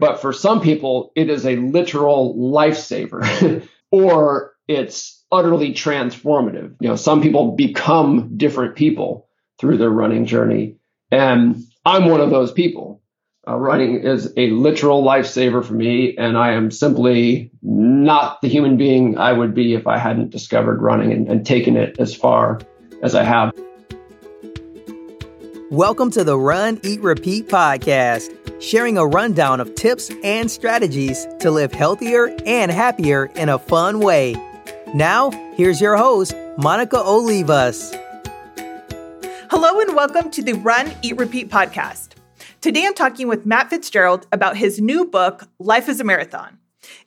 But for some people, it is a literal lifesaver or it's utterly transformative. You know, some people become different people through their running journey. And I'm one of those people. Uh, running is a literal lifesaver for me, and I am simply not the human being I would be if I hadn't discovered running and, and taken it as far as I have. Welcome to the Run, Eat, Repeat podcast, sharing a rundown of tips and strategies to live healthier and happier in a fun way. Now, here's your host, Monica Olivas. Hello, and welcome to the Run, Eat, Repeat podcast. Today I'm talking with Matt Fitzgerald about his new book, Life is a Marathon.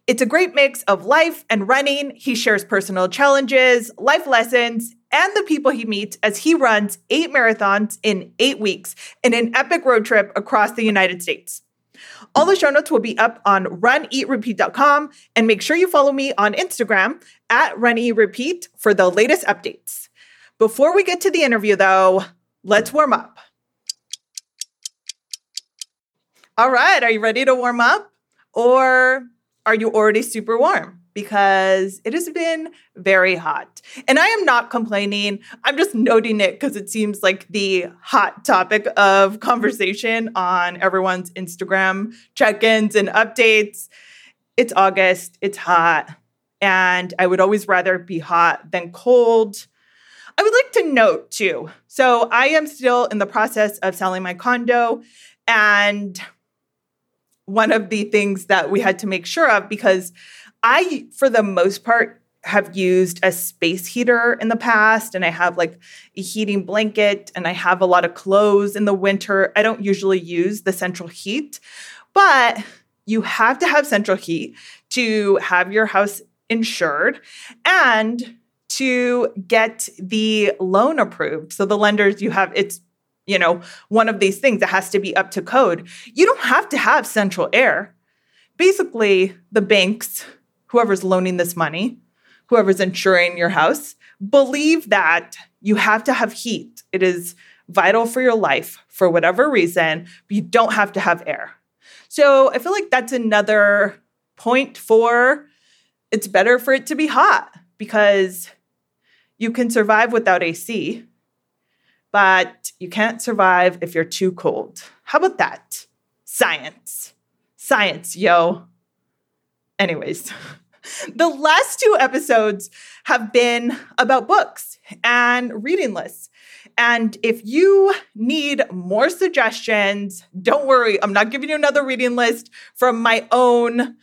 It's a great mix of life and running. He shares personal challenges, life lessons, and the people he meets as he runs eight marathons in eight weeks in an epic road trip across the United States. All the show notes will be up on runeatrepeat.com and make sure you follow me on Instagram at runeatrepeat for the latest updates. Before we get to the interview though, let's warm up. All right, are you ready to warm up? Or are you already super warm? Because it has been very hot. And I am not complaining. I'm just noting it because it seems like the hot topic of conversation on everyone's Instagram check ins and updates. It's August, it's hot, and I would always rather be hot than cold. I would like to note too. So, I am still in the process of selling my condo, and one of the things that we had to make sure of because I, for the most part, have used a space heater in the past and I have like a heating blanket and I have a lot of clothes in the winter. I don't usually use the central heat, but you have to have central heat to have your house insured and to get the loan approved. So the lenders you have it's you know, one of these things that has to be up to code. You don't have to have central air. Basically, the banks, whoever's loaning this money, whoever's insuring your house, believe that you have to have heat. It is vital for your life for whatever reason, but you don't have to have air. So I feel like that's another point for it's better for it to be hot because you can survive without AC but you can't survive if you're too cold. How about that? Science. Science, yo. Anyways, the last two episodes have been about books and reading lists. And if you need more suggestions, don't worry, I'm not giving you another reading list from my own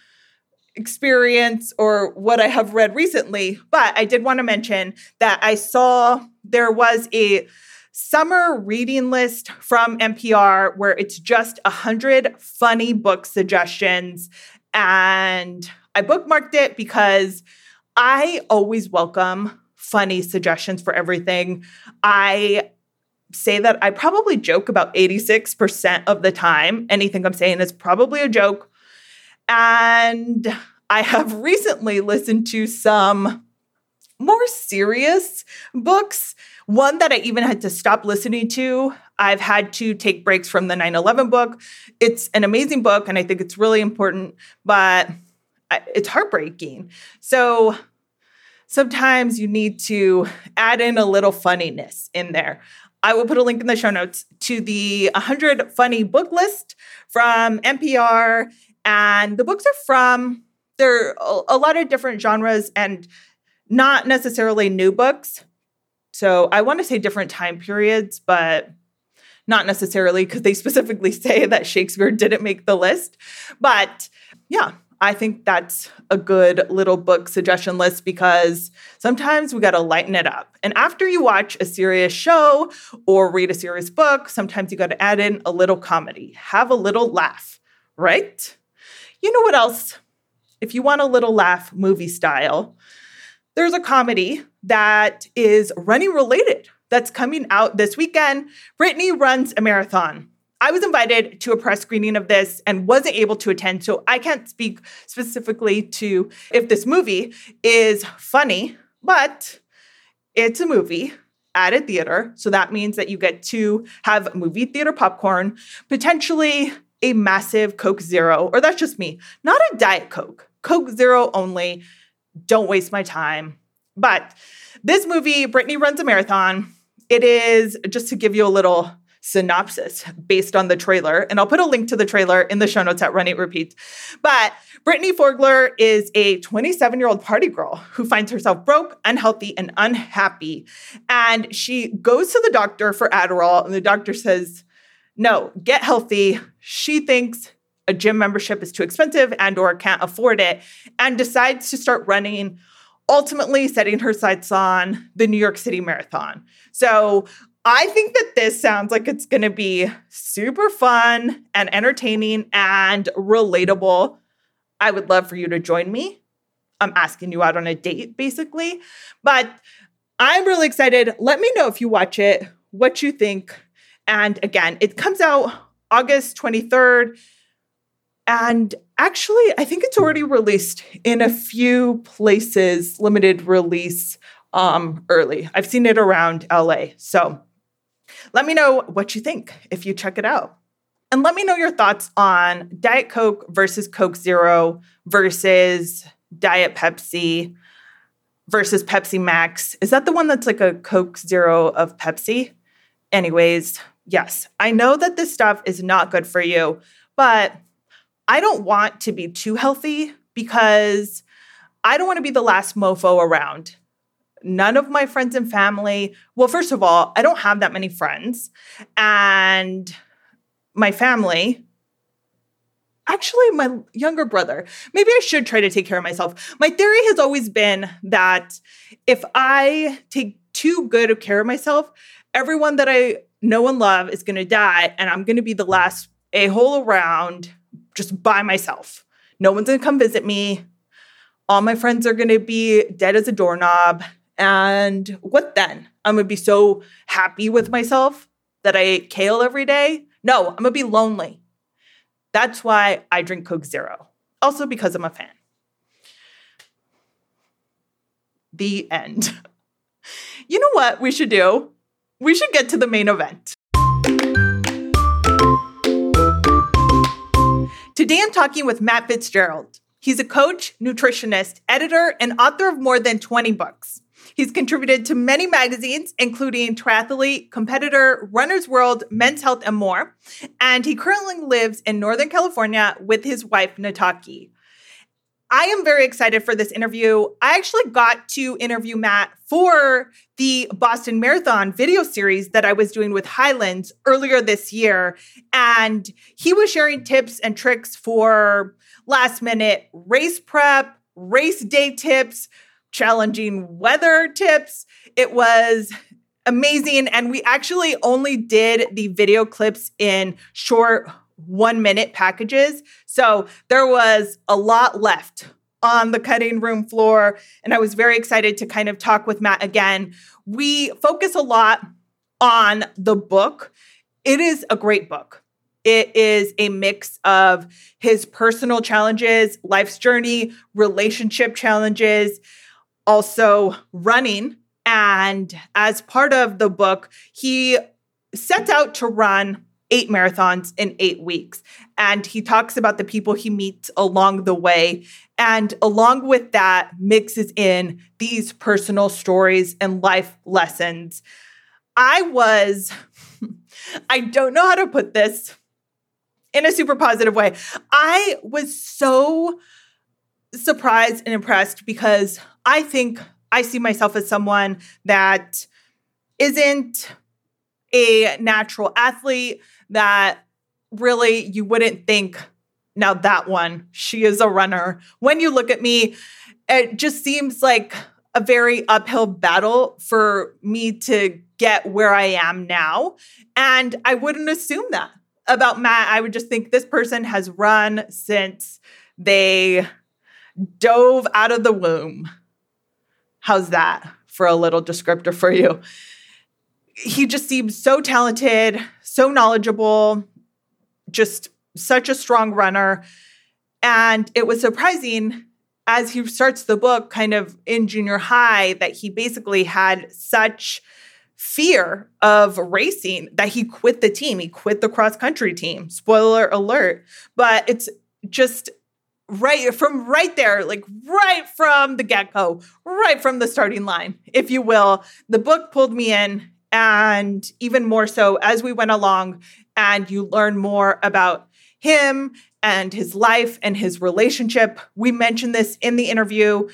experience or what I have read recently. But I did want to mention that I saw there was a summer reading list from NPR where it's just 100 funny book suggestions. And I bookmarked it because I always welcome funny suggestions for everything. I say that I probably joke about 86% of the time. Anything I'm saying is probably a joke. And I have recently listened to some more serious books one that I even had to stop listening to. I've had to take breaks from the 9 11 book. It's an amazing book, and I think it's really important, but it's heartbreaking. So sometimes you need to add in a little funniness in there. I will put a link in the show notes to the 100 funny book list from NPR. And the books are from, there are a lot of different genres and not necessarily new books. So I want to say different time periods, but not necessarily because they specifically say that Shakespeare didn't make the list. But yeah, I think that's a good little book suggestion list because sometimes we got to lighten it up. And after you watch a serious show or read a serious book, sometimes you got to add in a little comedy, have a little laugh, right? You know what else? If you want a little laugh movie style, there's a comedy that is running related that's coming out this weekend. Brittany runs a marathon. I was invited to a press screening of this and wasn't able to attend, so I can't speak specifically to if this movie is funny, but it's a movie at a theater. So that means that you get to have movie theater popcorn, potentially a massive Coke Zero, or that's just me, not a Diet Coke, Coke Zero only. Don't waste my time. But this movie, Brittany runs a marathon. It is, just to give you a little synopsis based on the trailer, and I'll put a link to the trailer in the show notes at Run Eat Repeat. But Brittany Forgler is a 27 year old party girl who finds herself broke, unhealthy, and unhappy. And she goes to the doctor for Adderall, and the doctor says, No, get healthy. She thinks a gym membership is too expensive and or can't afford it and decides to start running ultimately setting her sights on the New York City Marathon. So I think that this sounds like it's going to be super fun and entertaining and relatable. I would love for you to join me. I'm asking you out on a date, basically. But I'm really excited. Let me know if you watch it, what you think. And again, it comes out August 23rd. And actually, I think it's already released in a few places, limited release um, early. I've seen it around LA. So let me know what you think if you check it out. And let me know your thoughts on Diet Coke versus Coke Zero versus Diet Pepsi versus Pepsi Max. Is that the one that's like a Coke Zero of Pepsi? Anyways, yes, I know that this stuff is not good for you, but I don't want to be too healthy because I don't want to be the last mofo around. None of my friends and family, well, first of all, I don't have that many friends. And my family, actually, my younger brother, maybe I should try to take care of myself. My theory has always been that if I take too good of care of myself, everyone that I know and love is going to die, and I'm going to be the last a hole around just by myself. No one's gonna come visit me. All my friends are gonna be dead as a doorknob. And what then? I'm gonna be so happy with myself that I ate kale every day? No, I'm gonna be lonely. That's why I drink Coke Zero. Also because I'm a fan. The end. You know what we should do? We should get to the main event. Today I'm talking with Matt Fitzgerald. He's a coach, nutritionist, editor, and author of more than 20 books. He's contributed to many magazines, including Triathlete, Competitor, Runner's World, Men's Health, and more. And he currently lives in Northern California with his wife, Nataki. I am very excited for this interview. I actually got to interview Matt for the Boston Marathon video series that I was doing with Hyland's earlier this year. And he was sharing tips and tricks for last minute race prep, race day tips, challenging weather tips. It was amazing. And we actually only did the video clips in short one minute packages. So there was a lot left on the cutting room floor. And I was very excited to kind of talk with Matt again. We focus a lot on the book. It is a great book. It is a mix of his personal challenges, life's journey, relationship challenges, also running. And as part of the book, he sets out to run eight marathons in eight weeks. And he talks about the people he meets along the way. And along with that, mixes in these personal stories and life lessons. I was, I don't know how to put this in a super positive way. I was so surprised and impressed because I think I see myself as someone that isn't a natural athlete, that really you wouldn't think, now that one, she is a runner. When you look at me, it just seems like a very uphill battle for me to get where I am now. And I wouldn't assume that about Matt. I would just think this person has run since they dove out of the womb. How's that for a little descriptor for you? He just seems so talented, so knowledgeable, just such a strong runner. And it was surprising as he starts the book, kind of in junior high, that he basically had such fear of racing that he quit the team. He quit the cross country team. Spoiler alert. But it's just right from right there, like right from the get go, right from the starting line, if you will. The book pulled me in, and even more so as we went along, and you learn more about him and his life and his relationship. We mentioned this in the interview.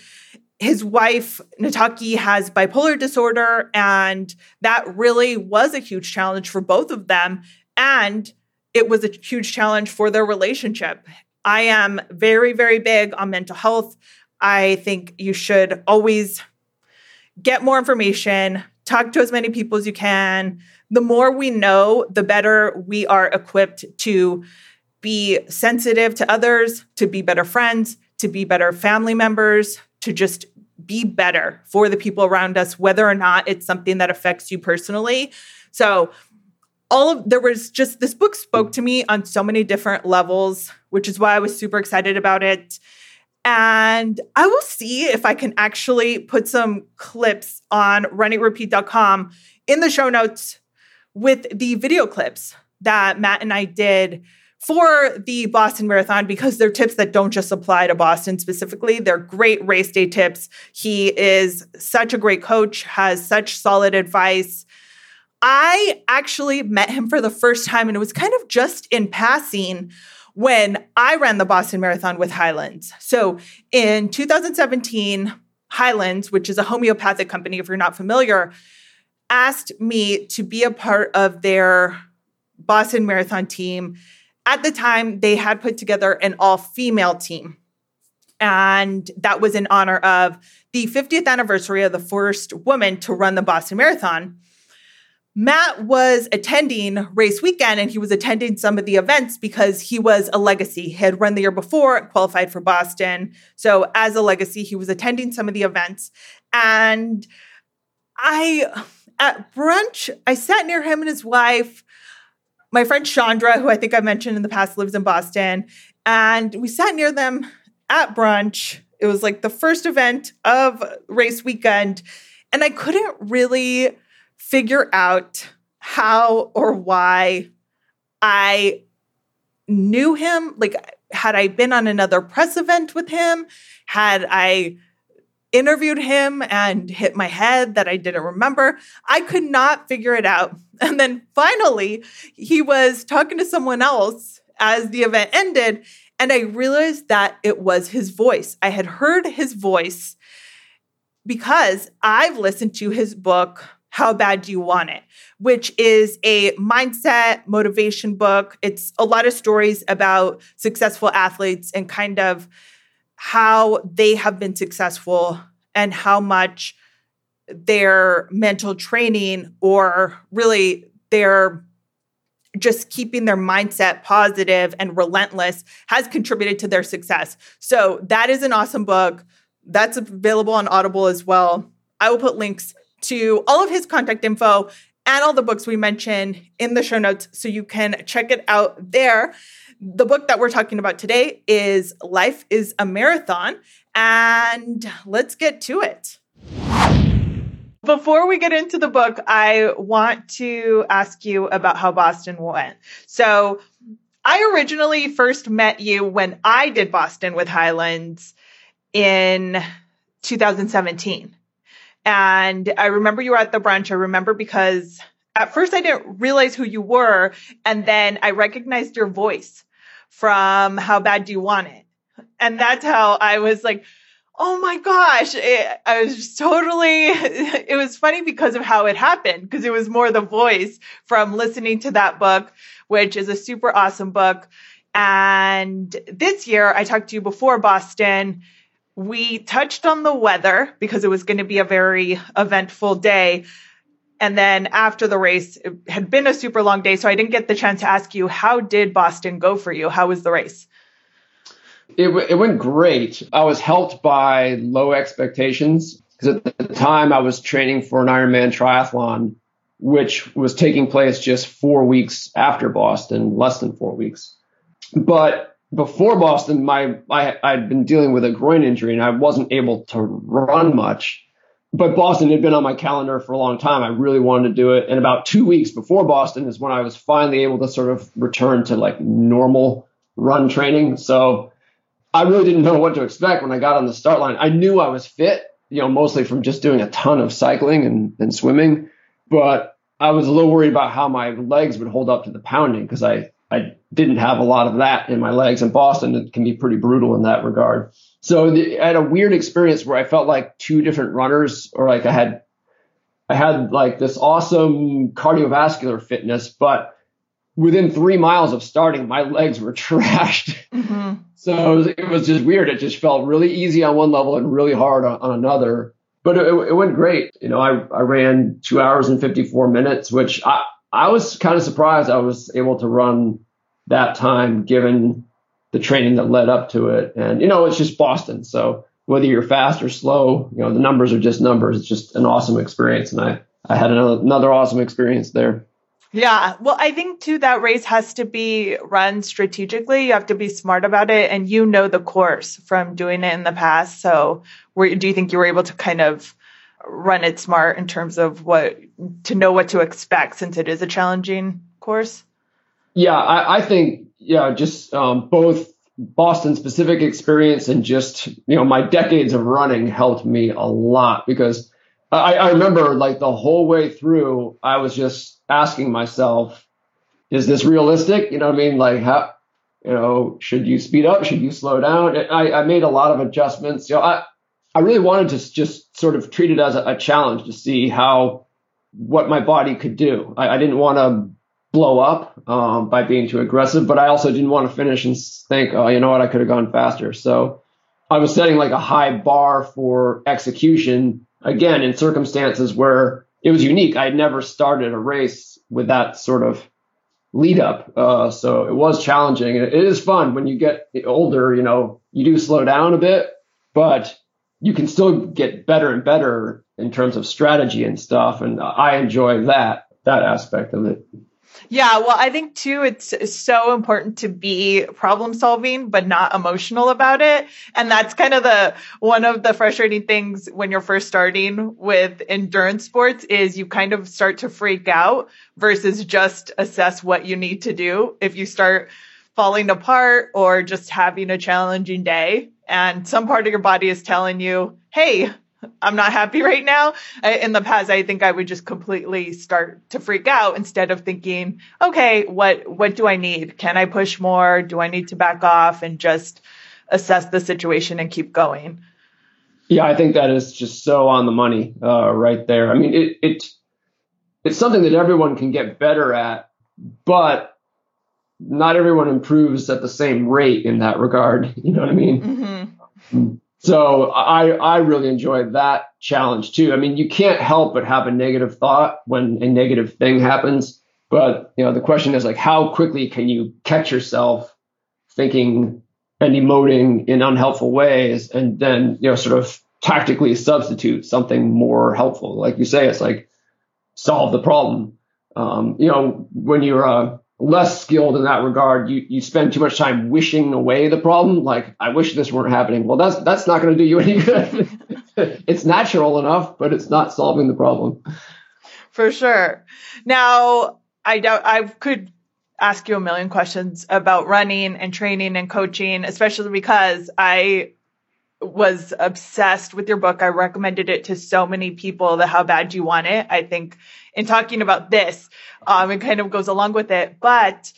His wife, Nataki, has bipolar disorder, and that really was a huge challenge for both of them. And it was a huge challenge for their relationship. I am very, very big on mental health. I think you should always get more information, talk to as many people as you can. The more we know, the better we are equipped to be sensitive to others, to be better friends, to be better family members, to just be better for the people around us, whether or not it's something that affects you personally. So, all of there was just this book spoke to me on so many different levels, which is why I was super excited about it. And I will see if I can actually put some clips on runeatrepeat.com in the show notes with the video clips that Matt and I did for the Boston Marathon because they're tips that don't just apply to Boston specifically. They're great race day tips. He is such a great coach, has such solid advice. I actually met him for the first time, and it was kind of just in passing when I ran the Boston Marathon with Hyland's. So in 2017, Hyland's, which is a homeopathic company, if you're not familiar, asked me to be a part of their Boston Marathon team. At the time, they had put together an all female team. And that was in honor of the 50th anniversary of the first woman to run the Boston Marathon. Matt was attending race weekend and he was attending some of the events because he was a legacy. He had run the year before, qualified for Boston. So, as a legacy, he was attending some of the events. And I, at brunch, I sat near him and his wife. My friend Chandra, who I think I mentioned in the past, lives in Boston. And we sat near them at brunch. It was like the first event of race weekend. And I couldn't really figure out how or why I knew him. Like, had I been on another press event with him? Had I interviewed him and hit my head that I didn't remember? I could not figure it out. And then finally, he was talking to someone else as the event ended. And I realized that it was his voice. I had heard his voice because I've listened to his book, how Bad Do You Want It, which is a mindset motivation book. It's a lot of stories about successful athletes and kind of how they have been successful and how much their mental training or really their just keeping their mindset positive and relentless has contributed to their success. So that is an awesome book. That's available on Audible as well. I will put links to all of his contact info and all the books we mentioned in the show notes so you can check it out there. The book that we're talking about today is Life is a Marathon, and let's get to it. Before we get into the book, I want to ask you about how Boston went. So, I originally first met you when I did Boston with Hyland's in 2017. And I remember you were at the brunch. I remember because at first I didn't realize who you were. And then I recognized your voice from How Bad Do You Want It? And that's how I was like, oh my gosh. It, I was totally, it was funny because of how it happened, because it was more the voice from listening to that book, which is a super awesome book. And this year, I talked to you before Boston we touched on the weather because it was going to be a very eventful day. And then after the race, it had been a super long day. So I didn't get the chance to ask you, how did Boston go for you? How was the race? It, it went great. I was helped by low expectations because at the time I was training for an Ironman triathlon, which was taking place just four weeks after Boston, less than four weeks. But before Boston, my I I'd been dealing with a groin injury and I wasn't able to run much. but Boston had been on my calendar for a long time. I really wanted to do it. And about two weeks before Boston is when I was finally able to sort of return to like normal run training. So I really didn't know what to expect when I got on the start line. I knew I was fit, you know, mostly from just doing a ton of cycling and, and swimming, but I was a little worried about how my legs would hold up to the pounding because I, I didn't have a lot of that in my legs. In Boston, it can be pretty brutal in that regard. So the, I had a weird experience where I felt like two different runners, or like I had, I had like this awesome cardiovascular fitness, but within three miles of starting, my legs were trashed. Mm-hmm. So it was, it was, just weird. It just felt really easy on one level and really hard on, on another. But it, it, went great. You know, I, I ran two hours and 54 minutes, which I, I was kind of surprised I was able to run that time given the training that led up to it. And, you know, it's just Boston. So whether you're fast or slow, you know, the numbers are just numbers. It's just an awesome experience. And I, I had another, another awesome experience there. Yeah. Well, I think too that race has to be run strategically. You have to be smart about it and you know the course from doing it in the past. So where, do you think you were able to kind of run it smart in terms of what to know what to expect since it is a challenging course? Yeah, I, I think yeah, just um, both Boston specific experience and just you know my decades of running helped me a lot because I, I remember like the whole way through I was just asking myself, is this realistic? You know what I mean? Like how you know should you speed up? Should you slow down? I, I made a lot of adjustments. You know, I I really wanted to just sort of treat it as a, challenge to see how what my body could do. I, I didn't want to blow up um, by being too aggressive, but I also didn't want to finish and think, oh, you know what, I could have gone faster. So I was setting like a high bar for execution again in circumstances where it was unique. I had never started a race with that sort of lead up. Uh, so it was challenging. It is fun when you get older, you know, you do slow down a bit, but you can still get better and better in terms of strategy and stuff. And I enjoy that, that aspect of it. Yeah, well, I think too, it's so important to be problem solving, but not emotional about it. And that's kind of the one of the frustrating things when you're first starting with endurance sports is you kind of start to freak out versus just assess what you need to do. If you start falling apart or just having a challenging day and some part of your body is telling you, Hey, I'm not happy right now. In the past, I think I would just completely start to freak out instead of thinking, okay, what, what do I need? Can I push more? Do I need to back off and just assess the situation and keep going? Yeah, I think that is just so on the money, uh, right there. I mean, it, it, it's something that everyone can get better at, but not everyone improves at the same rate in that regard. You know what I mean? Mm-hmm. So I, I really enjoyed that challenge too. I mean, you can't help but have a negative thought when a negative thing happens. But, you know, the question is like, how quickly can you catch yourself thinking and emoting in unhelpful ways and then, you know, sort of tactically substitute something more helpful? Like you say, it's like solve the problem. Um, you know, when you're, uh, less skilled in that regard, you, you spend too much time wishing away the problem. Like, I wish this weren't happening. Well, that's, that's not going to do you any good. it's natural enough, but it's not solving the problem. For sure. Now, I doubt I could ask you a million questions about running and training and coaching, especially because I was obsessed with your book. I recommended it to so many people that how bad you want it. I think in talking about this, um, it kind of goes along with it, but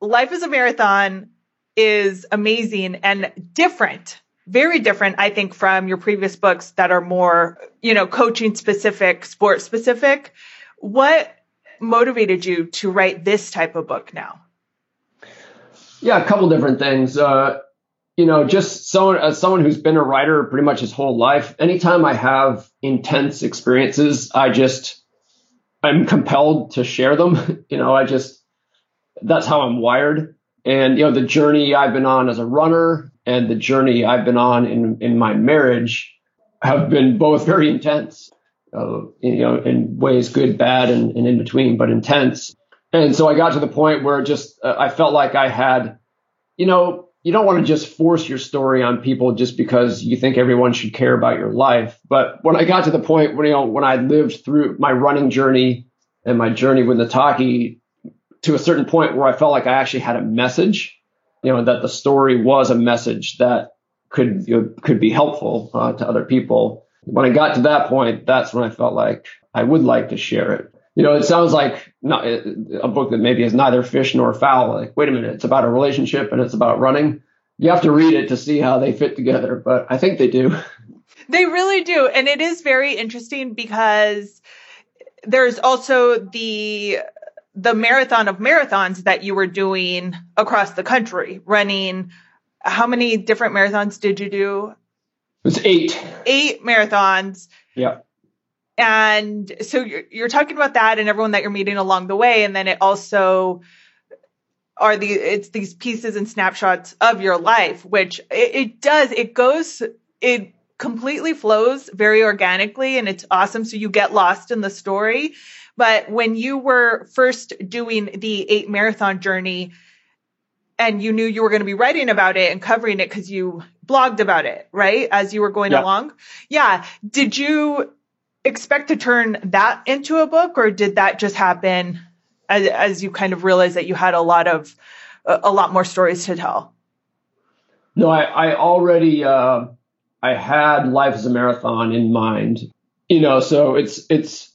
life is a marathon is amazing and different, very different, I think, from your previous books that are more, you know, coaching specific, sport specific. What motivated you to write this type of book now? Yeah, a couple different things. Uh, you know, just someone as someone who's been a writer pretty much his whole life, anytime I have intense experiences, I just I'm compelled to share them. you know, I just that's how I'm wired. And you know, the journey I've been on as a runner and the journey I've been on in in my marriage have been both very intense. Uh, you know, in ways good, bad, and, and in between, but intense. And so I got to the point where just uh, I felt like I had, you know, you don't want to just force your story on people just because you think everyone should care about your life. But when I got to the point when you know when I lived through my running journey and my journey with Nataki to a certain point where I felt like I actually had a message, you know, that the story was a message that could you know, could be helpful uh, to other people. When I got to that point, that's when I felt like I would like to share it. You know, it sounds like not, a book that maybe is neither fish nor fowl. Like, wait a minute, it's about a relationship and it's about running. You have to read it to see how they fit together, but I think they do. They really do. And it is very interesting because there's also the the marathon of marathons that you were doing across the country, running how many different marathons did you do? It's eight. Eight marathons. Yeah. And so you're, you're talking about that and everyone that you're meeting along the way. And then it also are the, it's these pieces and snapshots of your life, which it, it does, it goes, it completely flows very organically and it's awesome. So you get lost in the story. But when you were first doing the eight marathon journey, and you knew you were going to be writing about it and covering it because you blogged about it, right? As you were going yeah. along. Yeah. Did you expect to turn that into a book or did that just happen as, as you kind of realized that you had a lot of, a, lot more stories to tell? No, I, I already, uh, I had life as a marathon in mind, you know, so it's, it's,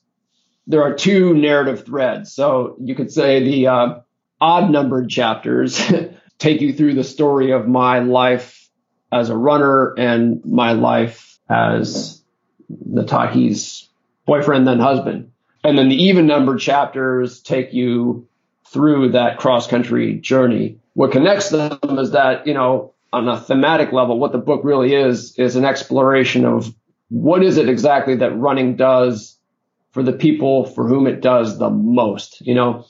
there are two narrative threads. So you could say the, uh, odd numbered chapters take you through the story of my life as a runner and my life as Nataki's boyfriend, then husband. And then the even numbered chapters take you through that cross country journey. What connects them is that, you know, on a thematic level, what the book really is, is an exploration of what is it exactly that running does for the people for whom it does the most. You know,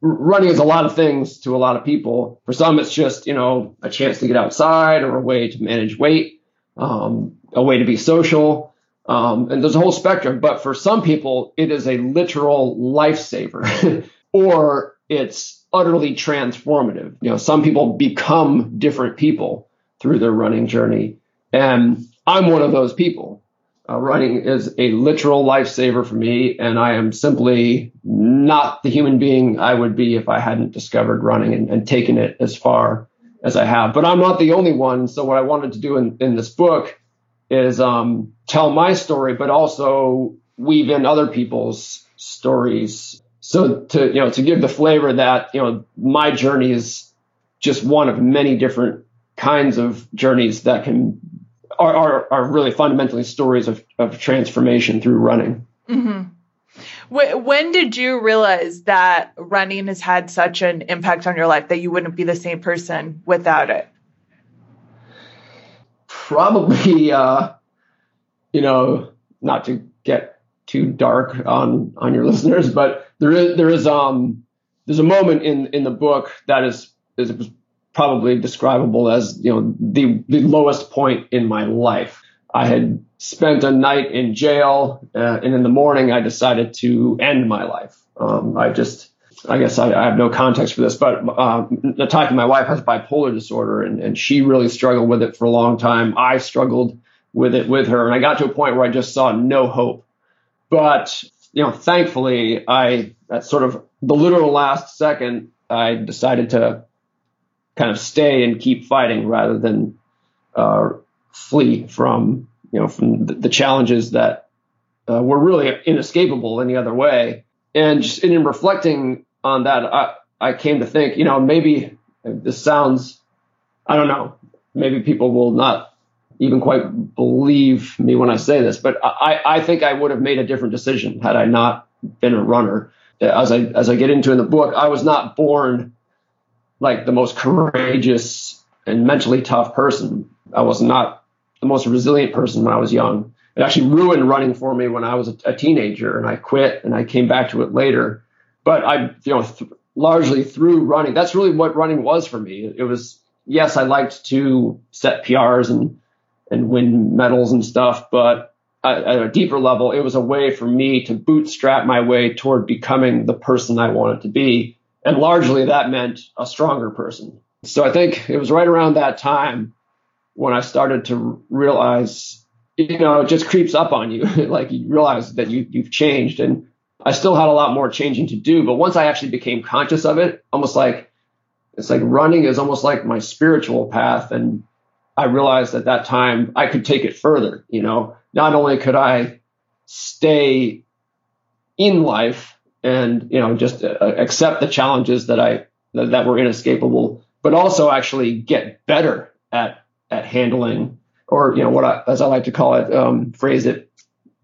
running is a lot of things to a lot of people. For some, it's just, you know, a chance to get outside or a way to manage weight, um, a way to be social. Um, and there's a whole spectrum, but for some people, it is a literal lifesaver or it's utterly transformative. You know, some people become different people through their running journey. And I'm one of those people. Uh, running is a literal lifesaver for me, and I am simply not the human being I would be if I hadn't discovered running and, and taken it as far as I have. But I'm not the only one. So what I wanted to do in, in this book is um, tell my story, but also weave in other people's stories. So to you know to give the flavor that you know my journey is just one of many different kinds of journeys that can are, are, are really fundamentally stories of, of transformation through running. Mm-hmm. When did you realize that running has had such an impact on your life that you wouldn't be the same person without it? Probably, uh, you know, not to get too dark on on your listeners, but there is there is um there's a moment in in the book that is is probably describable as you know the the lowest point in my life. I had spent a night in jail, uh, and in the morning I decided to end my life. Um, I just, I guess I, I, have no context for this, but uh, my wife, has bipolar disorder, and, and she really struggled with it for a long time. I struggled with it with her, and I got to a point where I just saw no hope. But you know, thankfully, I at sort of the literal last second, I decided to kind of stay and keep fighting rather than uh, flee from you know from the, the challenges that uh, were really inescapable any other way. And just in reflecting on that, I, I came to think, you know, maybe this sounds, I don't know, maybe people will not even quite believe me when I say this, but I, I think I would have made a different decision had I not been a runner. As I as I get into in the book, I was not born like the most courageous and mentally tough person. I was not the most resilient person when I was young. It actually ruined running for me when I was a, a teenager, and I quit and I came back to it later. But I, you know, th- largely through running, that's really what running was for me. It, was yes, I liked to set PRs and and win medals and stuff, but at, at a deeper level, it was a way for me to bootstrap my way toward becoming the person I wanted to be and largely that meant a stronger person. So I think it was right around that time when I started to realize, you know, it just creeps up on you. like you realize that you, you've changed. And I still had a lot more changing to do. But once I actually became conscious of it, almost like it's like running is almost like my spiritual path. And I realized at that time I could take it further. You know, not only could I stay in life and, you know, just uh, accept the challenges that I, that, that were inescapable, but also actually get better at at handling, or you know what I, as I like to call it, um, phrase it,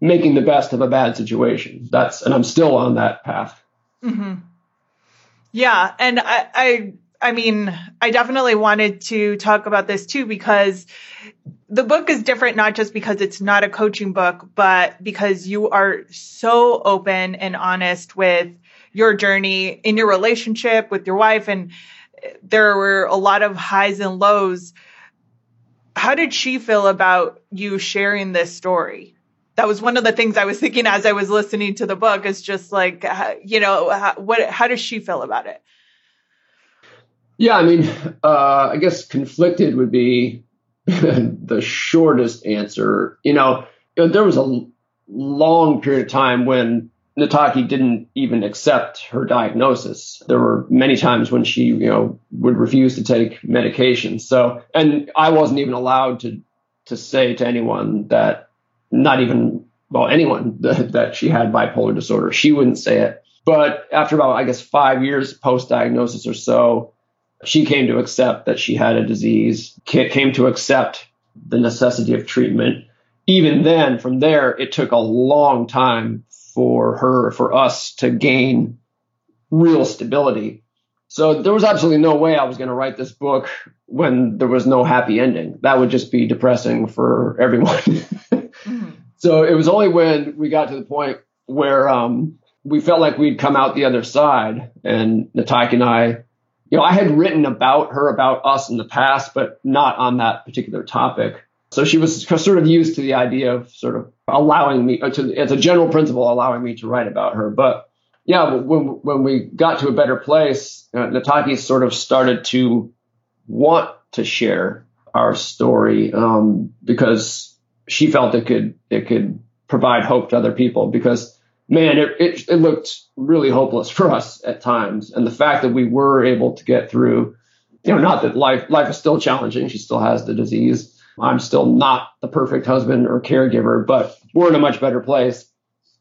making the best of a bad situation. That's and I'm still on that path. Mm-hmm. Yeah, and I, I I mean, I definitely wanted to talk about this too because the book is different not just because it's not a coaching book, but because you are so open and honest with your journey in your relationship with your wife and there were a lot of highs and lows. How did she feel about you sharing this story? That was one of the things I was thinking as I was listening to the book is just like, you know, how, what, how does she feel about it? Yeah, I mean, uh, I guess conflicted would be the shortest answer. You know, there was a long period of time when Nataki didn't even accept her diagnosis. There were many times when she, you know, would refuse to take medication. So, and I wasn't even allowed to to say to anyone that, not even well, anyone that, that she had bipolar disorder. She wouldn't say it. But after about, I guess, five years post diagnosis or so, she came to accept that she had a disease, came to accept the necessity of treatment. Even then, from there, it took a long time for her, for us to gain real stability. So there was absolutely no way I was going to write this book when there was no happy ending. That would just be depressing for everyone. mm-hmm. So it was only when we got to the point where um, we felt like we'd come out the other side, and Nataki and I, you know, I had written about her, about us in the past, but not on that particular topic. So she was sort of used to the idea of sort of allowing me, uh, to, as a general principle, allowing me to write about her. But yeah, when when we got to a better place, uh, Nataki sort of started to want to share our story um, because she felt it could it could provide hope to other people. Because man, it, it it looked really hopeless for us at times, and the fact that we were able to get through, you know, not that life life is still challenging. She still has the disease I'm still not the perfect husband or caregiver, but we're in a much better place.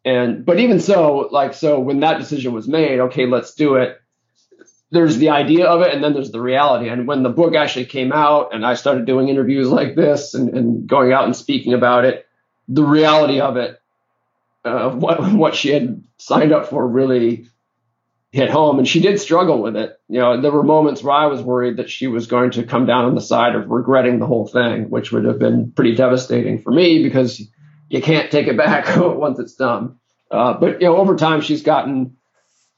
And, but even so, like, so when that decision was made, okay, let's do it. There's the idea of it and then there's the reality. And when the book actually came out and I started doing interviews like this and, and going out and speaking about it, the reality of it, uh, what, what she had signed up for really hit home and she did struggle with it. You know, there were moments where I was worried that she was going to come down on the side of regretting the whole thing, which would have been pretty devastating for me because you can't take it back once it's done. Uh, but you know, over time she's gotten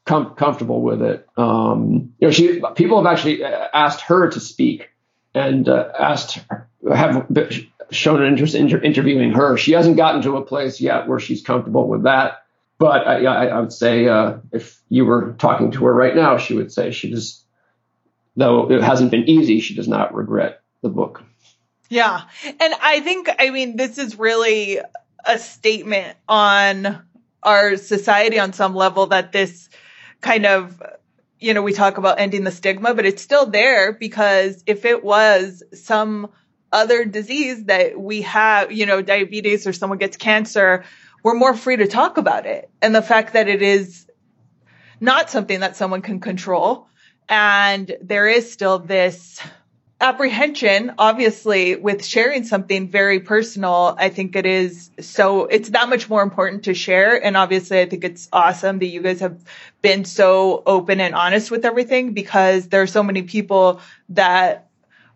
com- comfortable with it. Um, you know, she people have actually uh, asked her to speak and uh, asked have shown an interest in interviewing her. She hasn't gotten to a place yet where she's comfortable with that. But I, I would say uh, if you were talking to her right now, she would say she does, though it hasn't been easy, she does not regret the book. Yeah. And I think, I mean, this is really a statement on our society on some level that this kind of, you know, we talk about ending the stigma, but it's still there because if it was some other disease that we have, you know, diabetes or someone gets cancer, we're more free to talk about it. And the fact that it is not something that someone can control. And there is still this apprehension, obviously, with sharing something very personal. I think it is so, it's that much more important to share. And obviously, I think it's awesome that you guys have been so open and honest with everything because there are so many people that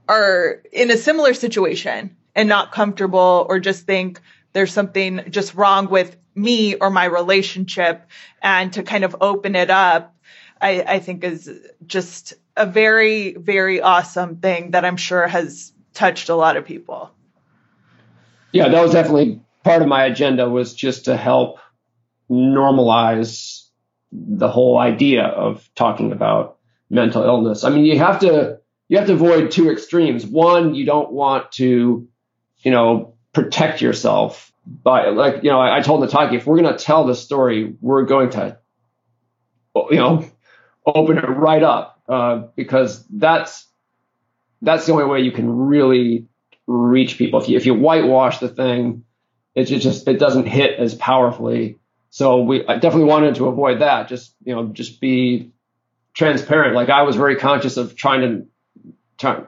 are in a similar situation and not comfortable or just think, there's something just wrong with me or my relationship and to kind of open it up, I, I think is just a very, very awesome thing that I'm sure has touched a lot of people. Yeah, that was definitely part of my agenda was just to help normalize the whole idea of talking about mental illness. I mean, you have to you have to avoid two extremes. One, you don't want to, you know, protect yourself by like, you know, I, I told Nataki, if we're going to tell the story, we're going to, you know, open it right up uh, because that's that's the only way you can really reach people. If you if you whitewash the thing, it just it doesn't hit as powerfully. So we I definitely wanted to avoid that. Just you know, just be transparent. Like I was very conscious of trying to try,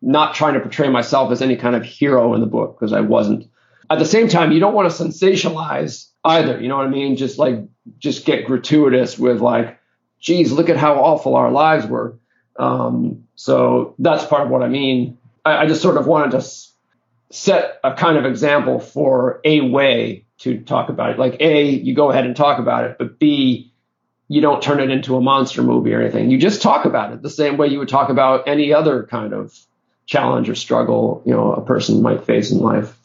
not trying to portray myself as any kind of hero in the book because I wasn't. At the same time, you don't want to sensationalize either. You know what I mean? Just like just get gratuitous with like, geez, look at how awful our lives were. Um, so that's part of what I mean. I, I just sort of wanted to s- set a kind of example for a way to talk about it. Like A, you go ahead and talk about it, but B, you don't turn it into a monster movie or anything. You just talk about it the same way you would talk about any other kind of challenge or struggle, you know, a person might face in life.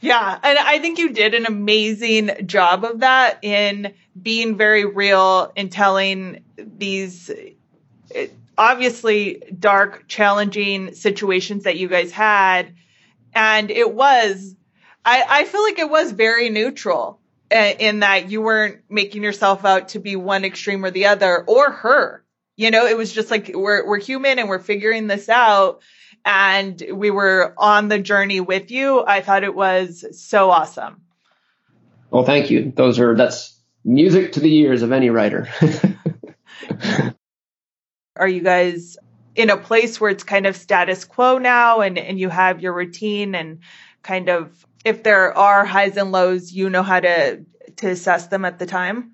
Yeah, and I think you did an amazing job of that in being very real in telling these uh, obviously dark, challenging situations that you guys had. And it was, I, I feel like it was very neutral uh, in that you weren't making yourself out to be one extreme or the other or her. You know, it was just like we're we're human and we're figuring this out and we were on the journey with you. I thought it was so awesome. Well, thank you. Those are that's music to the ears of any writer. are you guys in a place where it's kind of status quo now and, and you have your routine and kind of if there are highs and lows, you know how to to assess them at the time?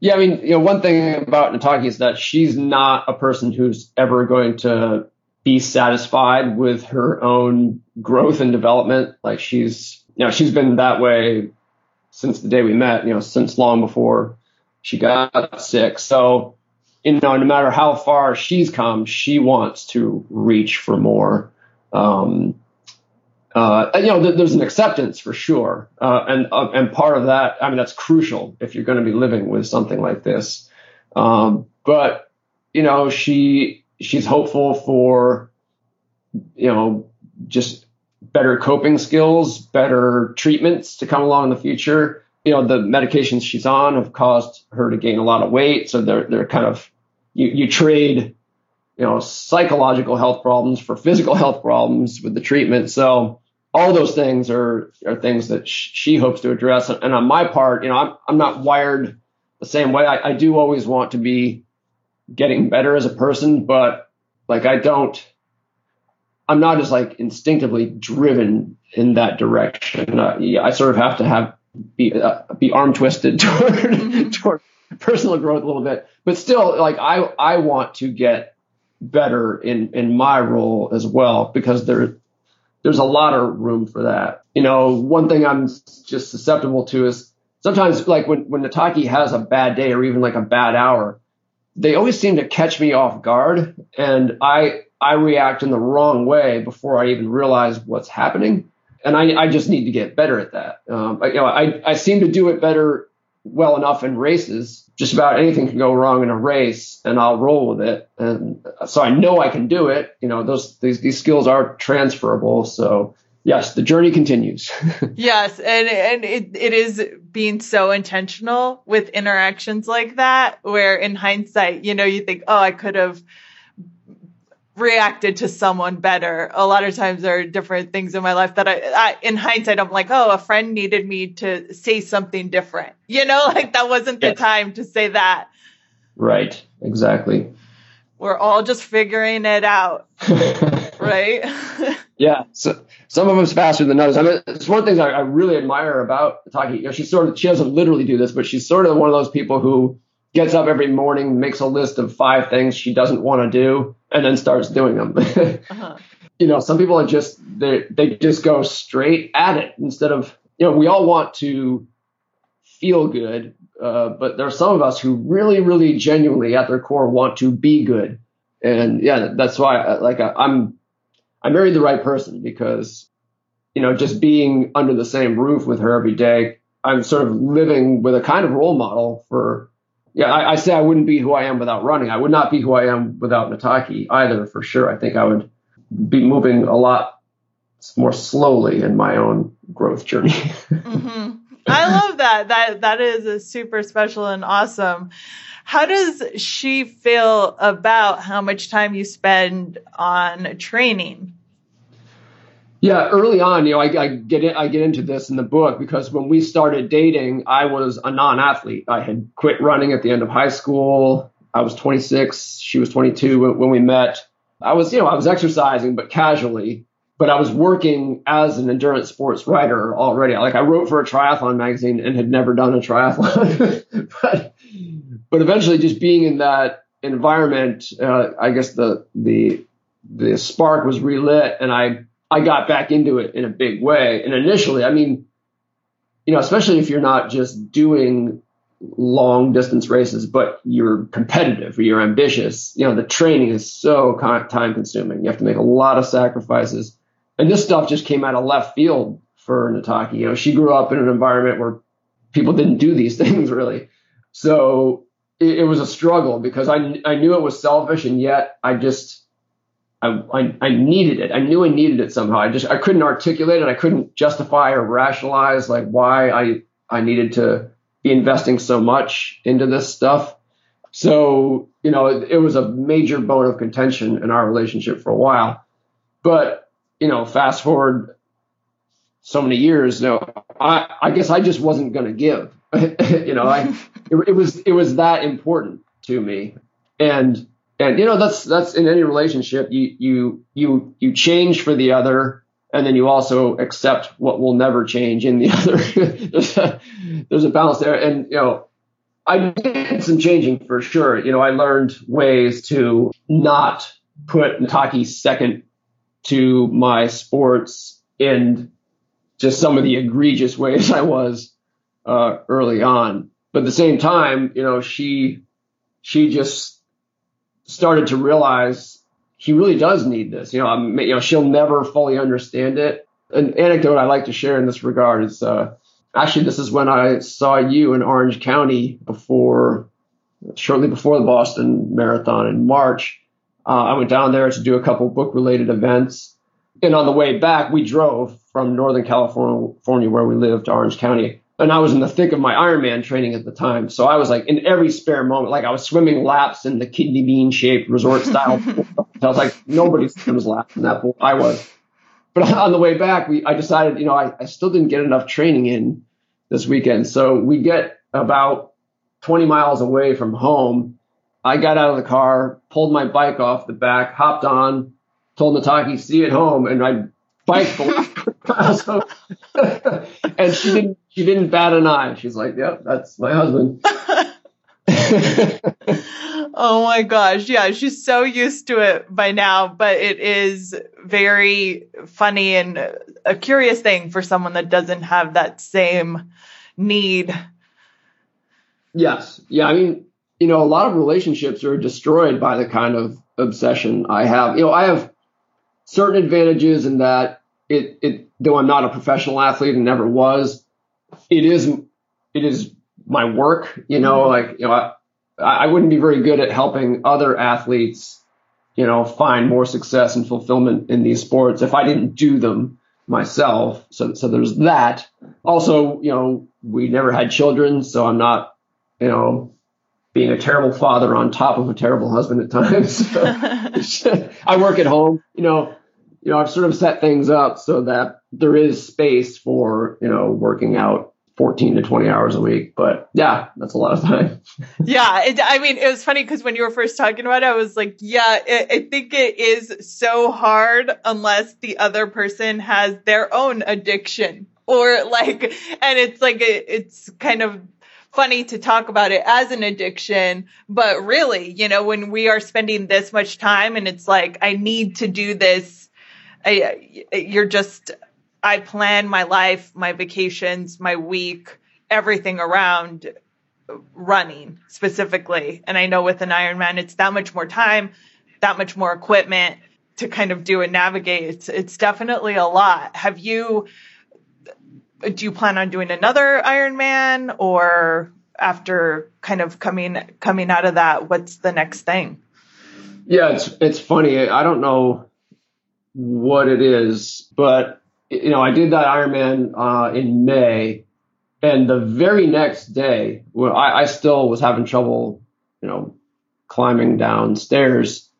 Yeah, I mean, you know, one thing about Nataki is that she's not a person who's ever going to be satisfied with her own growth and development. Like she's, you know, she's been that way since the day we met, you know, since long before she got sick. So you know, no matter how far she's come, she wants to reach for more. Um, uh, you know, th- there's an acceptance for sure, uh, and uh, and part of that, I mean, that's crucial if you're going to be living with something like this. Um, but you know, she she's hopeful for, you know, just better coping skills, better treatments to come along in the future you know, the medications she's on have caused her to gain a lot of weight. So they're, they're kind of, you, you trade, you know, psychological health problems for physical health problems with the treatment. So all those things are, are things that sh- she hopes to address. And on my part, you know, I'm, I'm not wired the same way. I, I do always want to be getting better as a person, but like I don't, I'm not as like instinctively driven in that direction. I sort of have to have be uh, be arm twisted toward toward personal growth a little bit, but still, like I I want to get better in in my role as well because there there's a lot of room for that. You know, one thing I'm just susceptible to is sometimes like when when Nataki has a bad day or even like a bad hour, they always seem to catch me off guard, and I I react in the wrong way before I even realize what's happening and I, I just need to get better at that. Um, I, you know, I, I seem to do it better well enough in races. Just about anything can go wrong in a race, and I'll roll with it. And so I know I can do it. You know, those these these skills are transferable. So yes, the journey continues. yes, and and it, it is being so intentional with interactions like that, where in hindsight, you know, you think, oh, I could have reacted to someone better. A lot of times there are different things in my life that I, I, in hindsight, I'm like, oh, a friend needed me to say something different. You know, like that wasn't the time to say that. Right. Exactly. We're all just figuring it out. right. Yeah. So some of us faster than others. I mean, it's one of thing I, I really admire about Taki. You know, she's sort of, she doesn't literally do this, but she's sort of one of those people who gets up every morning, makes a list of five things she doesn't want to do, and then starts doing them. uh-huh. You know, some people are just they they just go straight at it instead of you know we all want to feel good, uh, but there are some of us who really, really, genuinely at their core want to be good, and yeah, that's why like I, I'm I married the right person because you know just being under the same roof with her every day, I'm sort of living with a kind of role model for yeah, I, I, say I wouldn't be who I am without running. I would not be who I am without Nataki either, for sure. I think I would be moving a lot more slowly in my own growth journey. mm-hmm. I love that. That that is a super special and awesome. How does she feel about how much time you spend on training? Yeah, early on, you know, I, I, get in, I get into this in the book because when we started dating, I was a non-athlete. I had quit running at the end of high school. I was 26. She was 22 when, when we met. I was, you know, I was exercising, but casually. But I was working as an endurance sports writer already. Like I wrote for a triathlon magazine and had never done a triathlon. but, but eventually, just being in that environment, uh, I guess the the the spark was relit, and I I got back into it in a big way. And initially, I mean, you know, especially if you're not just doing long distance races, but you're competitive or you're ambitious, you know, the training is so time consuming. You have to make a lot of sacrifices. And this stuff just came out of left field for Nataki. You know, she grew up in an environment where people didn't do these things really. So it, it was a struggle because I, I knew it was selfish and yet I just, I, I, I needed it. I knew I needed it somehow. I just I couldn't articulate it. I couldn't justify or rationalize like why I I needed to be investing so much into this stuff. So you know it, it was a major bone of contention in our relationship for a while. But you know, fast forward so many years, you know, I I guess I just wasn't going to give. you know, I it, it was it was that important to me, and and you know that's that's in any relationship you you you you change for the other and then you also accept what will never change in the other. There's, a, there's a balance there. And you know i did some changing for sure. You know i learned ways to not put nataki second to my sports in just some of the egregious ways i was uh, early on but at the same time you know she she just started to realize he really does need this. You know, I'm, you know, she'll never fully understand it. An anecdote I like to share in this regard is uh, actually this is when I saw you in Orange County before, shortly before the Boston Marathon in March. Uh, I went down there to do a couple book related events. And on the way back, we drove from Northern California, where we lived, to Orange County and I was in the thick of my Ironman training at the time. So I was like in every spare moment, like I was swimming laps in the kidney bean shaped resort style. I was like, nobody swims laps in that pool. I was. But on the way back, we, I decided, you know, I, I still didn't get enough training in this weekend. So we get about 20 miles away from home. I got out of the car, pulled my bike off the back, hopped on, told Nataki, see you at home. And I biked last and she didn't she didn't bat an eye. She's like, "Yep, that's my husband." oh my gosh. Yeah, she's so used to it by now, but it is very funny and a curious thing for someone that doesn't have that same need. Yes. Yeah, I mean, you know, a lot of relationships are destroyed by the kind of obsession I have. You know, I have certain advantages in that it, it though I'm not a professional athlete and never was, it is it is my work. You know, mm-hmm. like you know, I, I wouldn't be very good at helping other athletes, you know, find more success and fulfillment in these sports if I didn't do them myself. So so there's that. Also, you know, we never had children, so I'm not, you know, being a terrible father on top of a terrible husband at times. I work at home, you know, you know, I've sort of set things up so that there is space for, you know, working out 14 to 20 hours a week. But yeah, that's a lot of time. yeah. It, I mean, it was funny because when you were first talking about it, I was like, yeah, it, I think it is so hard unless the other person has their own addiction or like, and it's like, it, it's kind of, funny to talk about it as an addiction, but really, you know, when we are spending this much time and it's like, I need to do this I, you're just, I plan my life, my vacations, my week, everything around running specifically. And I know with an Ironman, it's that much more time, that much more equipment to kind of do and navigate. It's, it's definitely a lot. Have you, do you plan on doing another Ironman or after kind of coming coming out of that? What's the next thing? Yeah, it's it's funny. I don't know what it is, but you know, I did that Ironman uh, in May, and the very next day, well, I, I still was having trouble, you know, climbing downstairs.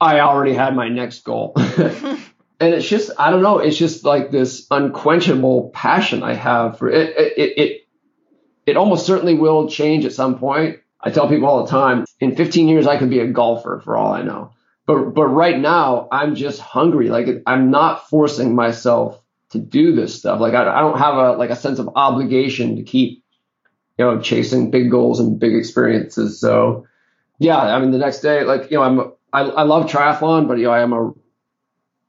I already had my next goal. and it's just, I don't know, it's just like this unquenchable passion I have for it. It, it, it, it almost certainly will change at some point. I tell people all the time, in 15 years, I could be a golfer for all I know. But, but right now, I'm just hungry. Like I'm not forcing myself to do this stuff. Like I, I don't have a, like a sense of obligation to keep, you know, chasing big goals and big experiences. So yeah, I mean, the next day, like, you know, I'm, I, I love triathlon, but, you know, I am a,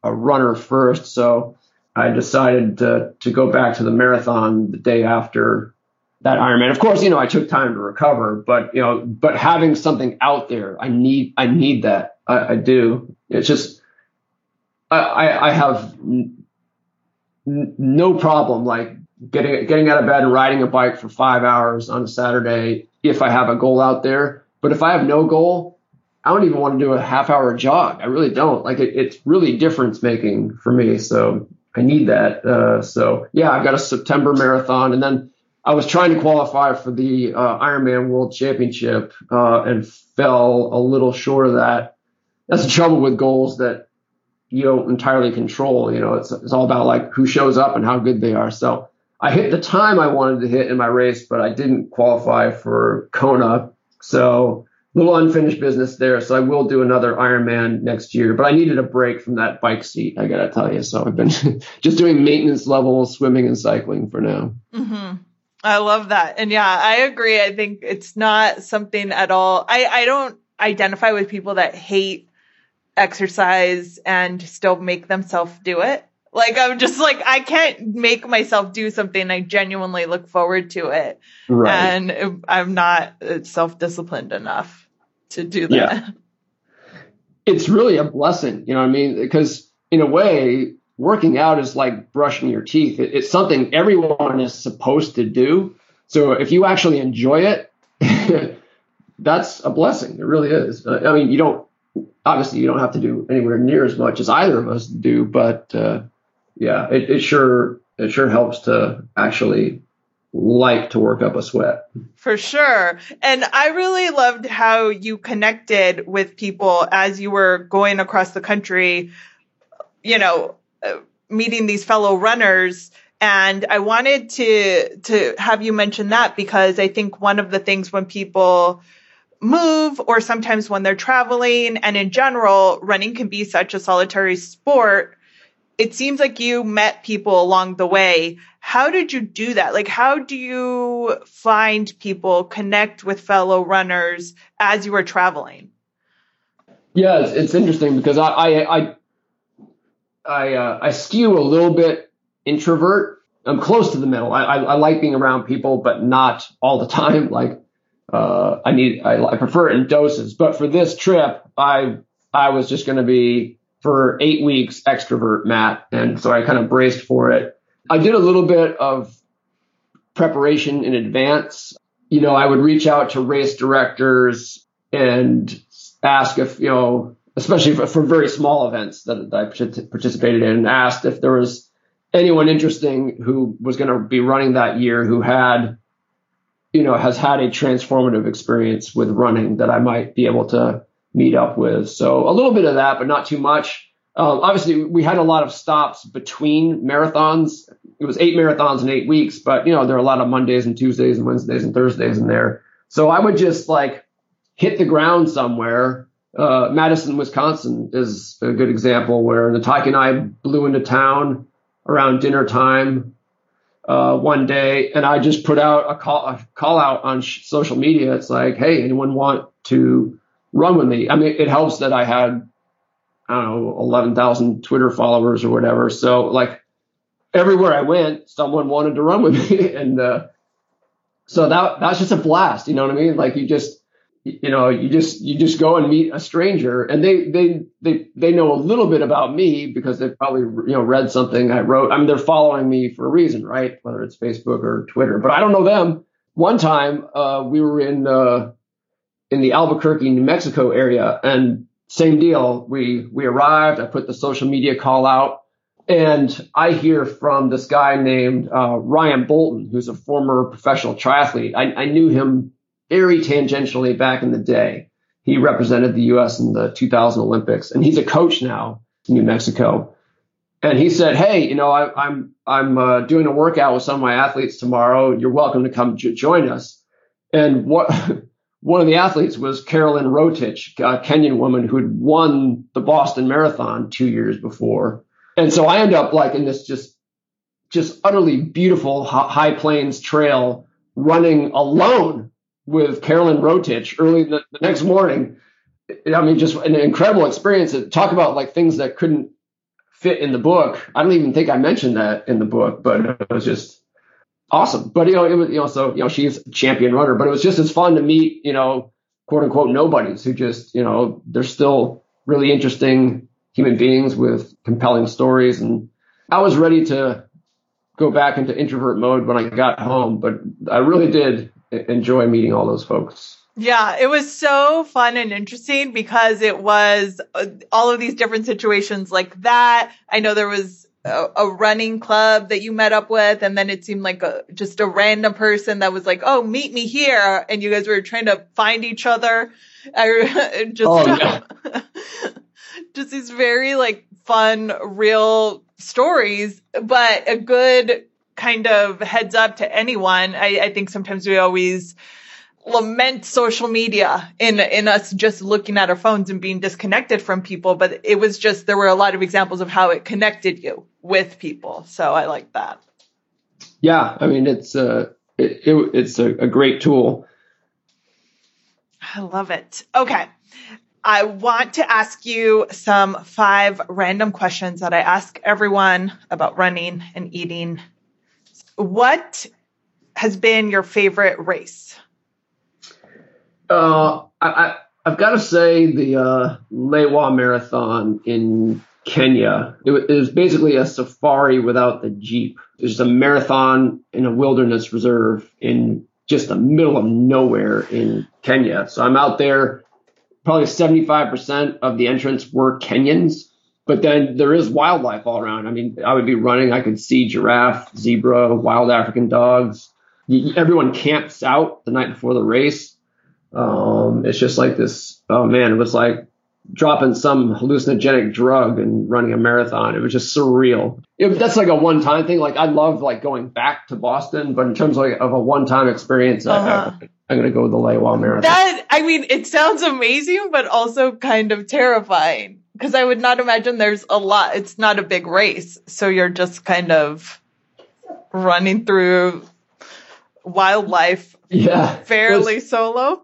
a runner first. So I decided to, to go back to the marathon the day after that Ironman. Of course, you know, I took time to recover, but, you know, but having something out there, I need, I need that. I, I do. It's just, I, I, I have n- no problem like getting, getting out of bed and riding a bike for five hours on a Saturday if I have a goal out there but if I have no goal, I don't even want to do a half hour jog. I really don't. Like it, it's really difference making for me. So I need that. Uh, so yeah, I've got a September marathon, and then I was trying to qualify for the uh, Ironman World Championship uh, and fell a little short of that. That's the trouble with goals that you don't entirely control. You know, it's it's all about like who shows up and how good they are. So I hit the time I wanted to hit in my race, but I didn't qualify for Kona. So little unfinished business there. So I will do another Ironman next year, but I needed a break from that bike seat. I gotta tell you. So I've been just doing maintenance level swimming and cycling for now. Mm-hmm. I love that. And yeah, I agree. I think it's not something at all. I, I don't identify with people that hate exercise and still make themselves do it. Like I'm just like I can't make myself do something. I genuinely look forward to it, right. and I'm not uh, self disciplined enough to do that. Yeah. It's really a blessing, you know what I mean? Because in a way, working out is like brushing your teeth. it's something everyone is supposed to do. So if you actually enjoy it, that's a blessing. It really is. I mean, you don't obviously you don't have to do anywhere near as much as either of us do, but uh, yeah, it, it sure it sure helps to actually like to work up a sweat. For sure. And I really loved how you connected with people as you were going across the country, you know, uh, meeting these fellow runners. And I wanted to, to have you mention that because I think one of the things when people move or sometimes when they're traveling and in general, running can be such a solitary sport it seems like you met people along the way. How did you do that? Like, how do you find people, connect with fellow runners as you were traveling? Yeah, it's, it's interesting because I I I I, uh, I, skew a little bit introvert. I'm close to the middle. I, I, I like being around people, but not all the time. Like uh, I need I, I prefer it in doses. But for this trip, I I was just going to be for eight weeks extrovert Matt. And so I kind of braced for it. I did a little bit of preparation in advance. You know, I would reach out to race directors and ask if, you know, especially for, for very small events that, that I participated in, and asked if there was anyone interesting who was going to be running that year who had, you know, has had a transformative experience with running that I might be able to meet up with. So a little bit of that, but not too much. Um, obviously, we had a lot of stops between marathons. It was eight marathons in eight weeks, but you know there are a lot of Mondays and Tuesdays and Wednesdays and Thursdays in there. So I would just like hit the ground somewhere. Uh, Madison, Wisconsin is a good example where Nataki and I blew into town around dinner time uh, one day, and I just put out a call, a call out on sh- social media. It's like, hey, anyone want to run with me. I mean, it helps that I had, I don't know, 11,000 Twitter followers or whatever. So like everywhere I went, someone wanted to run with me. and, uh, so that, that's just a blast. You know what I mean? Like you just, you know, you just, you just go and meet a stranger and they, they, they, they know a little bit about me because they've probably, you know, read something I wrote. I mean, they're following me for a reason, right? Whether it's Facebook or Twitter, but I don't know them one time uh, we were in uh, in the Albuquerque, New Mexico area, and same deal. We we arrived. I put the social media call out, and I hear from this guy named uh, Ryan Bolton, who's a former professional triathlete. I, I knew him very tangentially back in the day. He represented the U.S. in the 2000 Olympics, and he's a coach now in New Mexico. And he said, "Hey, you know, I, I'm I'm uh, doing a workout with some of my athletes tomorrow. You're welcome to come j- join us." And what one of the athletes was Carolyn Rotich, a Kenyan woman who had won the Boston Marathon two years before. And so I end up like in this just, just utterly beautiful high plains trail running alone with Carolyn Rotich early the, the next morning. I mean, just an incredible experience. Talk about like things that couldn't fit in the book. I don't even think I mentioned that in the book, but it was just awesome. But you know, it was you know, so you know, she's a champion runner, but it was just as fun to meet, you know, quote unquote nobodies who just, you know, they're still really interesting human beings with compelling stories. And I was ready to go back into introvert mode when I got home, but I really did enjoy meeting all those folks. Yeah, it was so fun and interesting because it was uh, all of these different situations like that. I know there was a, a, running club that you met up with, and then it seemed like a, just a random person that was like, "Oh, meet me here," and you guys were trying to find each other. I just, oh, yeah. just these very like fun, real stories, but a good kind of heads up to anyone. I, I think sometimes we always lament social media in in us just looking at our phones and being disconnected from people but it was just there were a lot of examples of how it connected you with people so i like that yeah i mean it's uh it, it it's a, a great tool i love it okay I want to ask you some five random questions that I ask everyone about running and eating. What has been your favorite race? Uh, I, I have got to say the uh, Lewa Marathon in Kenya. It, it, was basically a safari without the jeep. It was a marathon in a wilderness reserve in just the middle of nowhere in Kenya. So I'm out there. Probably 75% of the entrants were Kenyans, but then there is wildlife all around. I mean, I would be running. I could see giraffe, zebra, wild African dogs. Everyone camps out the night before the race um, it's just like this. Oh man, it was like dropping some hallucinogenic drug and running a marathon. It was just surreal. It, that's like a one time thing. Like I love like going back to Boston, but in terms of, like, of a one time experience, uh-huh. I, am going to go with the Lewa Marathon. That I mean, it sounds amazing, but also kind of terrifying because I would not imagine there's a lot. It's not a big race, so you're just kind of running through wildlife. Yeah, fairly was, solo.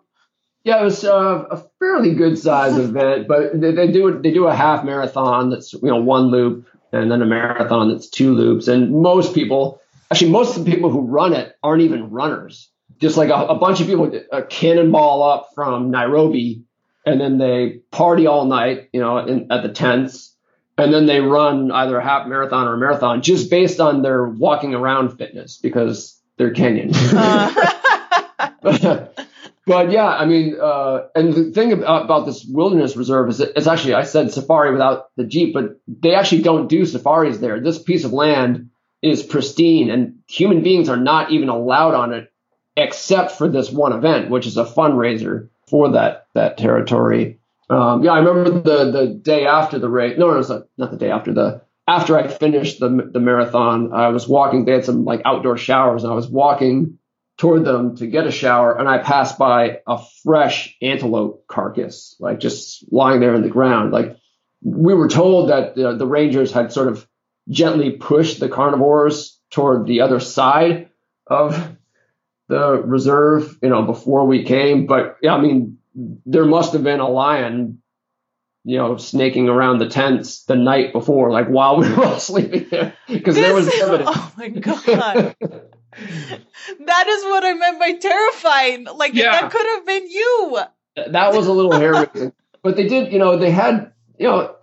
Yeah, it was uh, a fairly good size event, but they, they, do they do a half marathon that's you know one loop, and then a marathon that's two loops. And most people, actually, most of the people who run it aren't even runners. Just like a, a bunch of people, a cannonball up from Nairobi, and then they party all night, you know, in, at the tents, and then they run either a half marathon or a marathon just based on their walking around fitness because they're Kenyan. Uh. But yeah, I mean, uh, and the thing about, about, this wilderness reserve is it's actually, I said safari without the Jeep, but they actually don't do safaris there. This piece of land is pristine and human beings are not even allowed on it except for this one event, which is a fundraiser for that, that territory. Um, yeah, I remember the, the day after the race. No, no, not, not the day after the, after I finished the, the marathon, I was walking, they had some like outdoor showers and I was walking toward them to get a shower and I passed by a fresh antelope carcass, like just lying there in the ground. Like we were told that the, the rangers had sort of gently pushed the carnivores toward the other side of the reserve, you know, before we came. But yeah, I mean, there must have been a lion, you know, snaking around the tents the night before, like while we were all sleeping there, because there was evidence. Oh my god! that is what I meant by terrifying. Like yeah. that could have been you. That was a little hair raising. but they did. You know, they had. You know,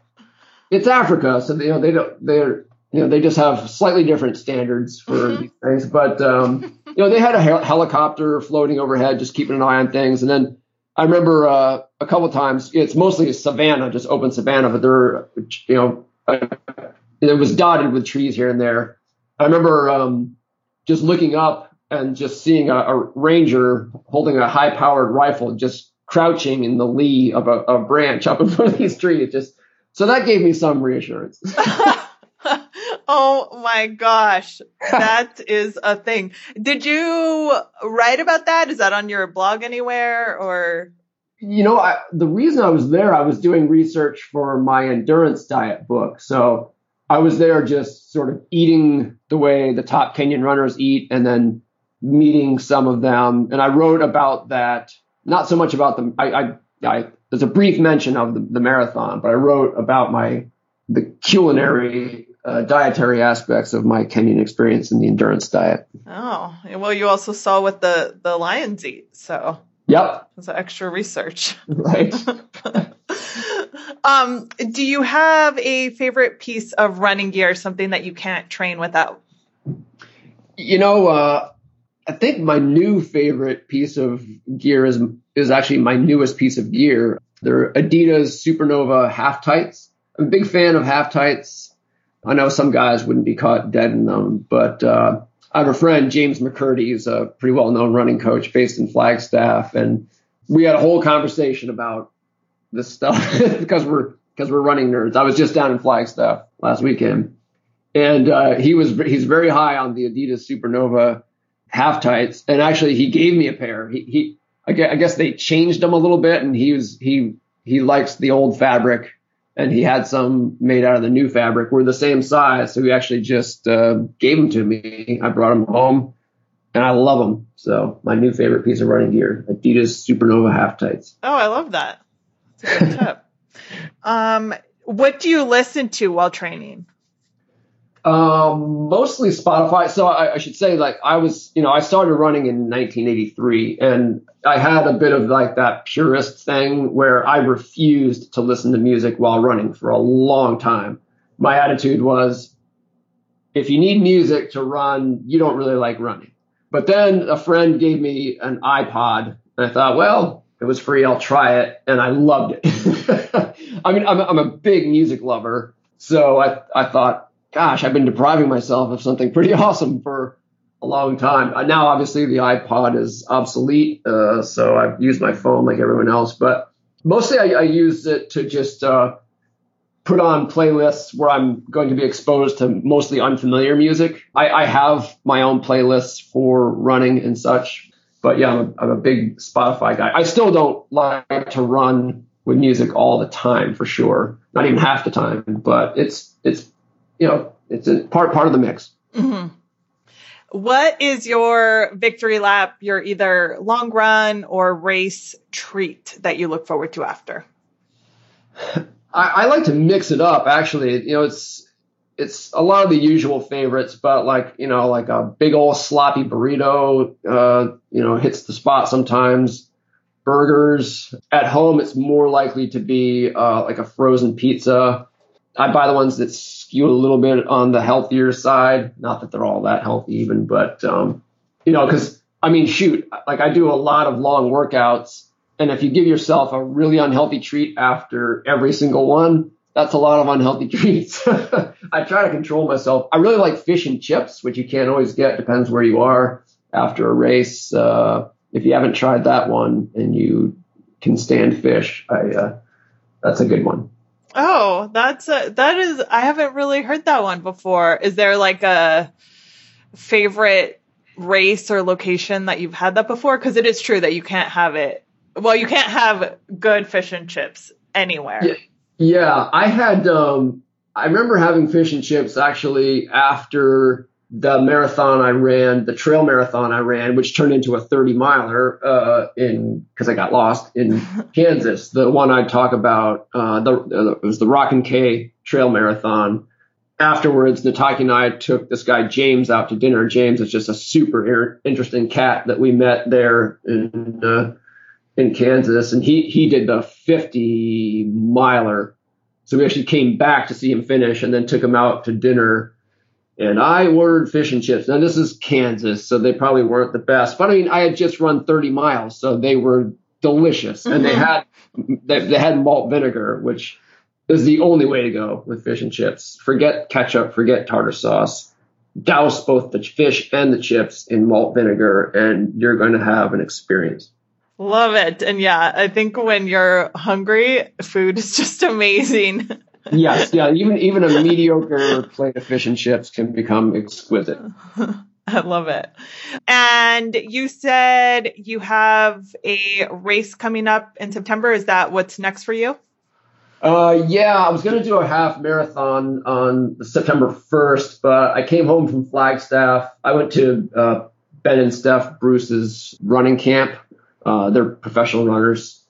it's Africa, so they, you know they don't. They're you know they just have slightly different standards for mm-hmm. these things. But um, you know, they had a hel- helicopter floating overhead, just keeping an eye on things. And then I remember uh, a couple times, it's mostly a savannah, just open savannah, but there, you know, uh, it was dotted with trees here and there. I remember um, just looking up and just seeing a, a ranger holding a high powered rifle just crouching in the lee of a, a branch up in front of these trees. Just so that gave me some reassurance. oh my gosh, that is a thing. Did you write about that? Is that on your blog anywhere or? You know, I, the reason I was there, I was doing research for my endurance diet book. So I was there just sort of eating the way the top Kenyan runners eat and then meeting some of them. And I wrote about that, not so much about them. I, I, I there's a brief mention of the, the, marathon, but I wrote about my the culinary uh, dietary aspects of my Kenyan experience in the endurance diet. Oh, well, you also saw what the the lions eat, so yep, it's extra research, right? um, do you have a favorite piece of running gear, something that you can't train without? You know, uh, I think my new favorite piece of gear is is actually my newest piece of gear. They're Adidas Supernova half tights. I'm a big fan of half tights. I know some guys wouldn't be caught dead in them, but uh, I have a friend, James McKirdy, who's a pretty well known running coach based in Flagstaff, and we had a whole conversation about this stuff because we're because we're running nerds. I was just down in Flagstaff last weekend, and uh, he was he's very high on the Adidas Supernova half tights, and actually he gave me a pair. He, he I guess they changed them a little bit, and he was he he likes the old fabric, and he had some made out of the new fabric. We're the same size, so he actually just uh, gave them to me. I brought them home, and I love them. So my new favorite piece of running gear, Adidas Supernova half tights. Oh, I love that. That's a good tip. Um, what do you listen to while training? Um, mostly Spotify. So I, I, should say, like, I was, you know, I started running in 1983, and I had a bit of like that purist thing where I refused to listen to music while running for a long time. My attitude was, if you need music to run, you don't really like running. But then a friend gave me an iPod, and I thought, well, it was free, I'll try it, and I loved it. I mean, I'm, I'm a big music lover, so I, I thought gosh, I've been depriving myself of something pretty awesome for a long time. Uh, now, obviously, the iPod is obsolete, uh, so I've used my phone like everyone else. But mostly, I, I use it to just uh, put on playlists where I'm going to be exposed to mostly unfamiliar music. I, I have my own playlists for running and such. But yeah, I'm a, I'm a big Spotify guy. I still don't like to run with music all the time for sure. Not even half the time, but it's it's you know, it's a part part of the mix. Mm-hmm. What is your victory lap, your either long run or race treat that you look forward to after? I, I like to mix it up. Actually, you know, it's it's a lot of the usual favorites, but like you know, like a big old sloppy burrito, uh, you know, hits the spot sometimes. Burgers at home, it's more likely to be uh, like a frozen pizza. I buy the ones that skew a little bit on the healthier side. Not that they're all that healthy even, but, um, you know, cause I mean, shoot, like I do a lot of long workouts. And if you give yourself a really unhealthy treat after every single one, that's a lot of unhealthy treats. I try to control myself. I really like fish and chips, which you can't always get. Depends where you are after a race. Uh, if you haven't tried that one and you can stand fish, I, uh, that's a good one. Oh, that's a, that is I haven't really heard that one before. Is there like a favorite race or location that you've had that before? Because it is true that you can't have it. Well, you can't have good fish and chips anywhere. Yeah, yeah I had. Um, I remember having fish and chips actually after the marathon I ran, the trail marathon I ran, which turned into a 30 miler uh, in because I got lost in Kansas. The one I talk about, uh, the, uh, it was the Rockin' K Trail Marathon. Afterwards, Nataki and I took this guy James out to dinner. James is just a super interesting cat that we met there in uh, in Kansas, and he he did the 50 miler. So we actually came back to see him finish, and then took him out to dinner and I ordered fish and chips. Now this is Kansas, so they probably weren't the best. But I mean, I had just run 30 miles, so they were delicious, and they mm-hmm. had they, they had malt vinegar, which is the only way to go with fish and chips. Forget ketchup, forget tartar sauce. Douse both the fish and the chips in malt vinegar, and you're going to have an experience. Love it. And yeah, I think when you're hungry, food is just amazing. Yes, yeah. Even even a mediocre plate of fish and chips can become exquisite. I love it. And you said you have a race coming up in September. Is that what's next for you? Uh, yeah, I was going to do a half marathon on September 1st, but I came home from Flagstaff. I went to uh, Ben and Steph Bruce's running camp. Uh, they're professional runners.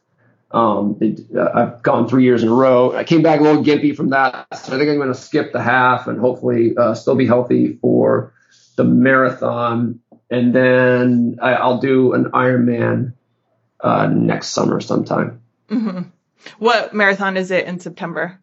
Um, uh, I've gone three years in a row. I came back a little gimpy from that, so I think I'm going to skip the half and hopefully uh, still be healthy for the marathon. And then I, will do an Ironman uh, next summer sometime. Mm-hmm. What marathon is it in September?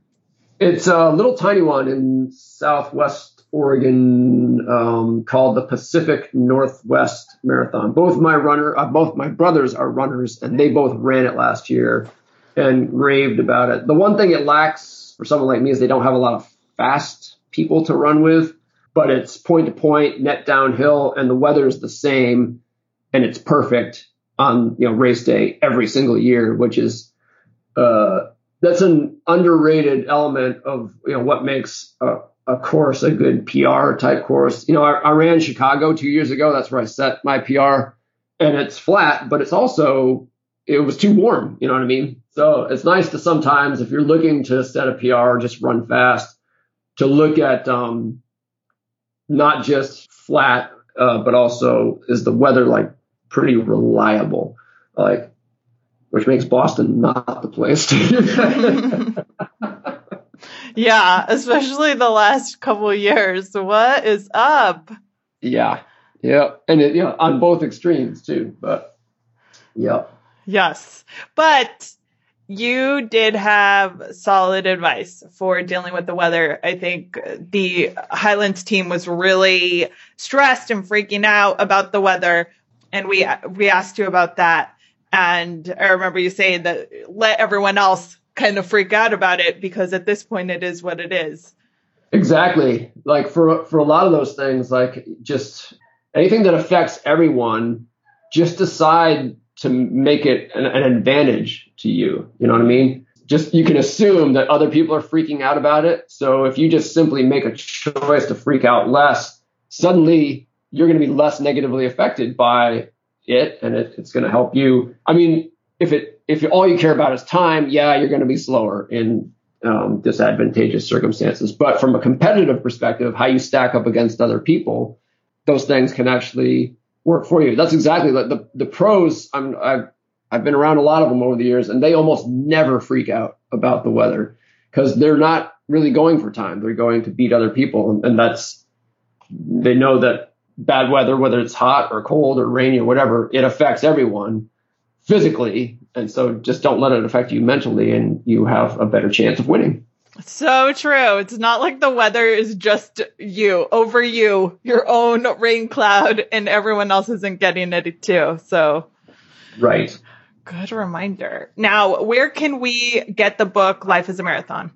It's a little tiny one in Southwest Oregon um, called the Pacific Northwest Marathon. Both my runner, uh, both my brothers are runners, and they both ran it last year and raved about it. The one thing it lacks for someone like me is they don't have a lot of fast people to run with, but it's point to point, net downhill, and the weather is the same, and it's perfect on you know race day every single year, which is uh, that's an underrated element of you know what makes a, a course a good PR type course. You know, I, I, ran Chicago two years ago. That's where I set my PR, and it's flat, but it's also it was too warm. You know what I mean? So it's nice to sometimes if you're looking to set a PR, just run fast, to look at um, not just flat, uh, but also is the weather like pretty reliable. Like which makes Boston not the place to. yeah, especially the last couple years. What is up? Yeah, yeah, and it, you know, on both extremes too. But yeah, yes, but you did have solid advice for dealing with the weather. I think the Hyland's team was really stressed and freaking out about the weather, and we we asked you about that. And I remember you saying that let everyone else kind of freak out about it because at this point it is what it is. Exactly. Like for for a lot of those things, like just anything that affects everyone, just decide to make it an, an advantage to you. You know what I mean? Just you can assume that other people are freaking out about it. So if you just simply make a choice to freak out less, suddenly you're going to be less negatively affected by it and it, it's going to help you. I mean, if it if all you care about is time, yeah, you're going to be slower in um, disadvantageous circumstances. But from a competitive perspective, how you stack up against other people, those things can actually work for you. That's exactly like the the pros. I'm I've I've been around a lot of them over the years, and they almost never freak out about the weather because they're not really going for time. They're going to beat other people, and that's they know that bad weather, whether it's hot or cold or rainy or whatever, it affects everyone physically. And so just don't let it affect you mentally and you have a better chance of winning. So true. It's not like the weather is just you, over you, your own rain cloud, and everyone else isn't getting it too. So, right. Good reminder. Now, where can we get the book Life is a Marathon?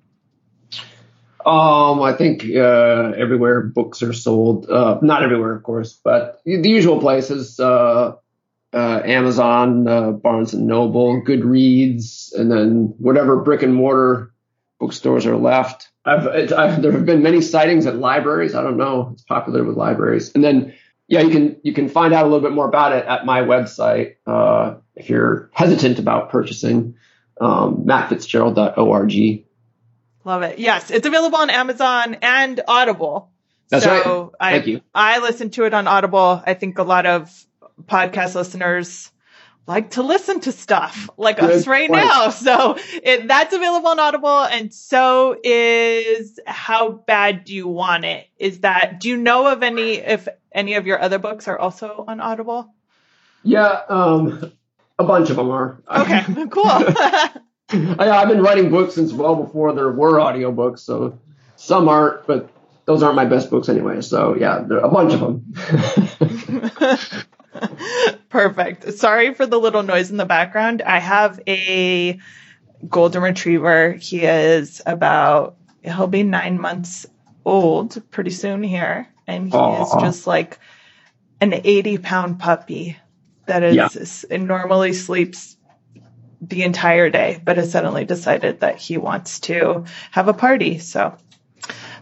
Um, I think uh, everywhere books are sold. Uh, not everywhere, of course, but the usual places: uh, uh Amazon, uh, Barnes and Noble, Goodreads, and then whatever brick and mortar bookstores are left. I've, I've, there have been many sightings at libraries. I don't know; it's popular with libraries. And then, yeah, you can you can find out a little bit more about it at my website uh, if you're hesitant about purchasing. Um, mattfitzgerald.org Love it. Yes, it's available on Amazon and Audible. That's so right. Thank I, you. I listen to it on Audible. I think a lot of podcast listeners like to listen to stuff like Good us right point. now. So it, that's available on Audible, and so is How Bad Do You Want It? Is that? Do you know of any if any of your other books are also on Audible? Yeah, um, a bunch of them are. Okay, cool. I, have been writing books since well before there were audiobooks, so some aren't, but those aren't my best books anyway. So yeah, there are a bunch of them. Perfect. Sorry for the little noise in the background. I have a golden retriever. He is about he'll be nine months old pretty soon here, and he Aww. is just like an eighty pound puppy that is yeah. normally sleeps the entire day, but has suddenly decided that he wants to have a party. So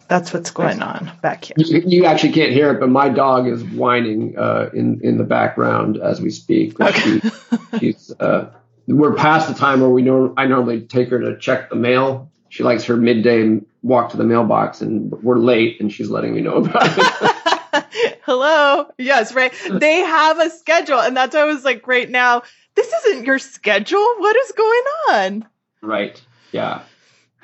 that's what's going on back here. You, you, actually can't hear it, but my dog is whining uh, in in the background as we speak. Okay. She, she's uh, we're past the time where we know I normally take her to check the mail. She likes her midday walk to the mailbox, and we're late, and she's letting me know about it. Hello. Yes, right. They have a schedule, and that's why I was like, right now, this isn't your schedule. What is going on? Right. Yeah.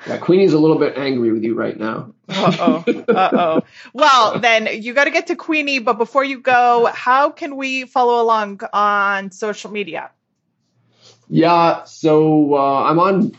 Yeah, Queenie's a little bit angry with you right now. Uh oh. Uh oh. Well, then you got to get to Queenie, but before you go, how can we follow along on social media? Yeah, so uh, I'm on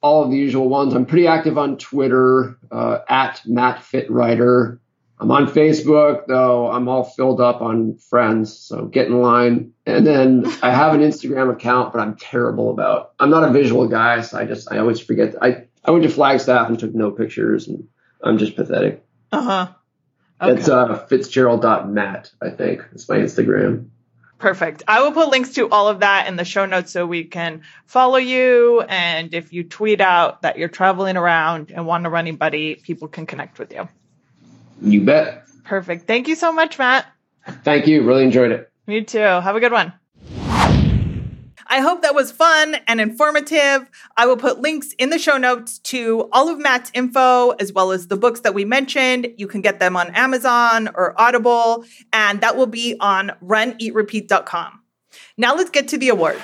all of the usual ones. I'm pretty active on Twitter uh, at Matt Fitwriter. I'm on Facebook, though I'm all filled up on friends, so get in line. And then I have an Instagram account, but I'm terrible about. I'm not a visual guy, so I just I always forget. I I went to Flagstaff and took no pictures, and I'm just pathetic. Uh huh. Okay. It's uh, Fitzgerald.Matt, I think. It's my Instagram. Perfect. I will put links to all of that in the show notes so we can follow you. And if you tweet out that you're traveling around and want a running buddy, people can connect with you. You bet. Perfect. Thank you so much, Matt. Thank you. Really enjoyed it. Me too. Have a good one. I hope that was fun and informative. I will put links in the show notes to all of Matt's info, as well as the books that we mentioned. You can get them on Amazon or Audible, and that will be on runeatrepeat.com. Now let's get to the awards.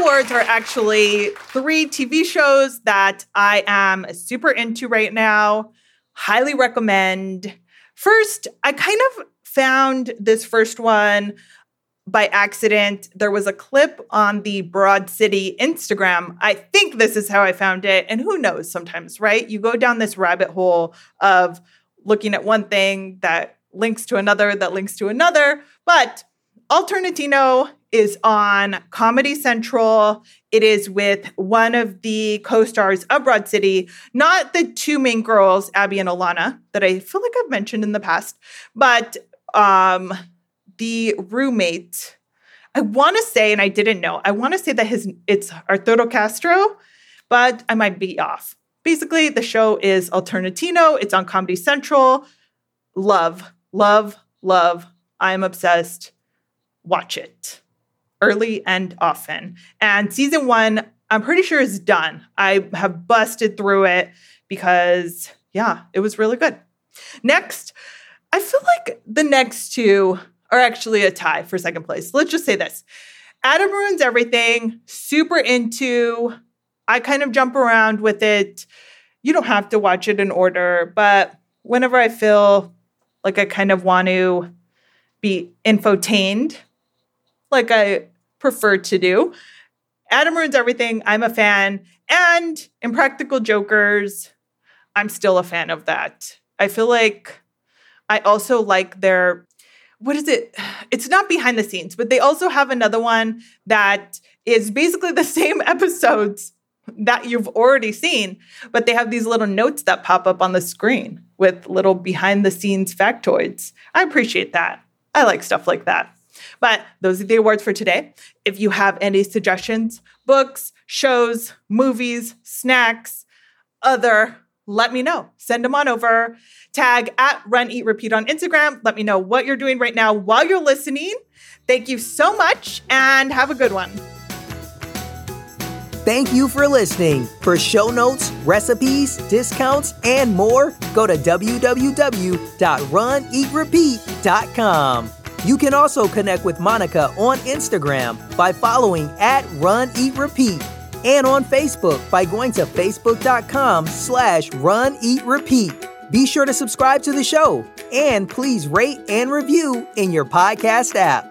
Awards are actually three TV shows that I am super into right now. Highly recommend. First, I kind of found this first one by accident. There was a clip on the Broad City Instagram. I think this is how I found it. And who knows sometimes, right? You go down this rabbit hole of looking at one thing that links to another, that links to another. But Alternatino is on Comedy Central. It is with one of the co stars of Broad City, not the two main girls, Abbi and Ilana, that I feel like I've mentioned in the past, but um, the roommate. I want to say, and I didn't know, I want to say that his it's Arturo Castro, but I might be off. Basically, the show is Alternatino. It's on Comedy Central. Love, love, love. I'm obsessed. Watch it early and often. And season one, I'm pretty sure is done. I have busted through it because, yeah, it was really good. Next, I feel like the next two are actually a tie for second place. Let's just say this Adam ruins everything, super into. I kind of jump around with it. You don't have to watch it in order, but whenever I feel like I kind of want to be infotained, like I prefer to do. Adam ruins everything. I'm a fan. And Impractical Jokers, I'm still a fan of that. I feel like I also like their what is it? It's not behind the scenes, but they also have another one that is basically the same episodes that you've already seen, but they have these little notes that pop up on the screen with little behind the scenes factoids. I appreciate that. I like stuff like that. But those are the awards for today. If you have any suggestions, books, shows, movies, snacks, other, let me know. Send them on over. Tag at Run Eat Repeat on Instagram. Let me know what you're doing right now while you're listening. Thank you so much and have a good one. Thank you for listening. For show notes, recipes, discounts, and more, go to www.runeatrepeat.com. You can also connect with Monica on Instagram by following at Run Eat Repeat and on Facebook by going to facebook.com slash run eat repeat. Be sure to subscribe to the show and please rate and review in your podcast app.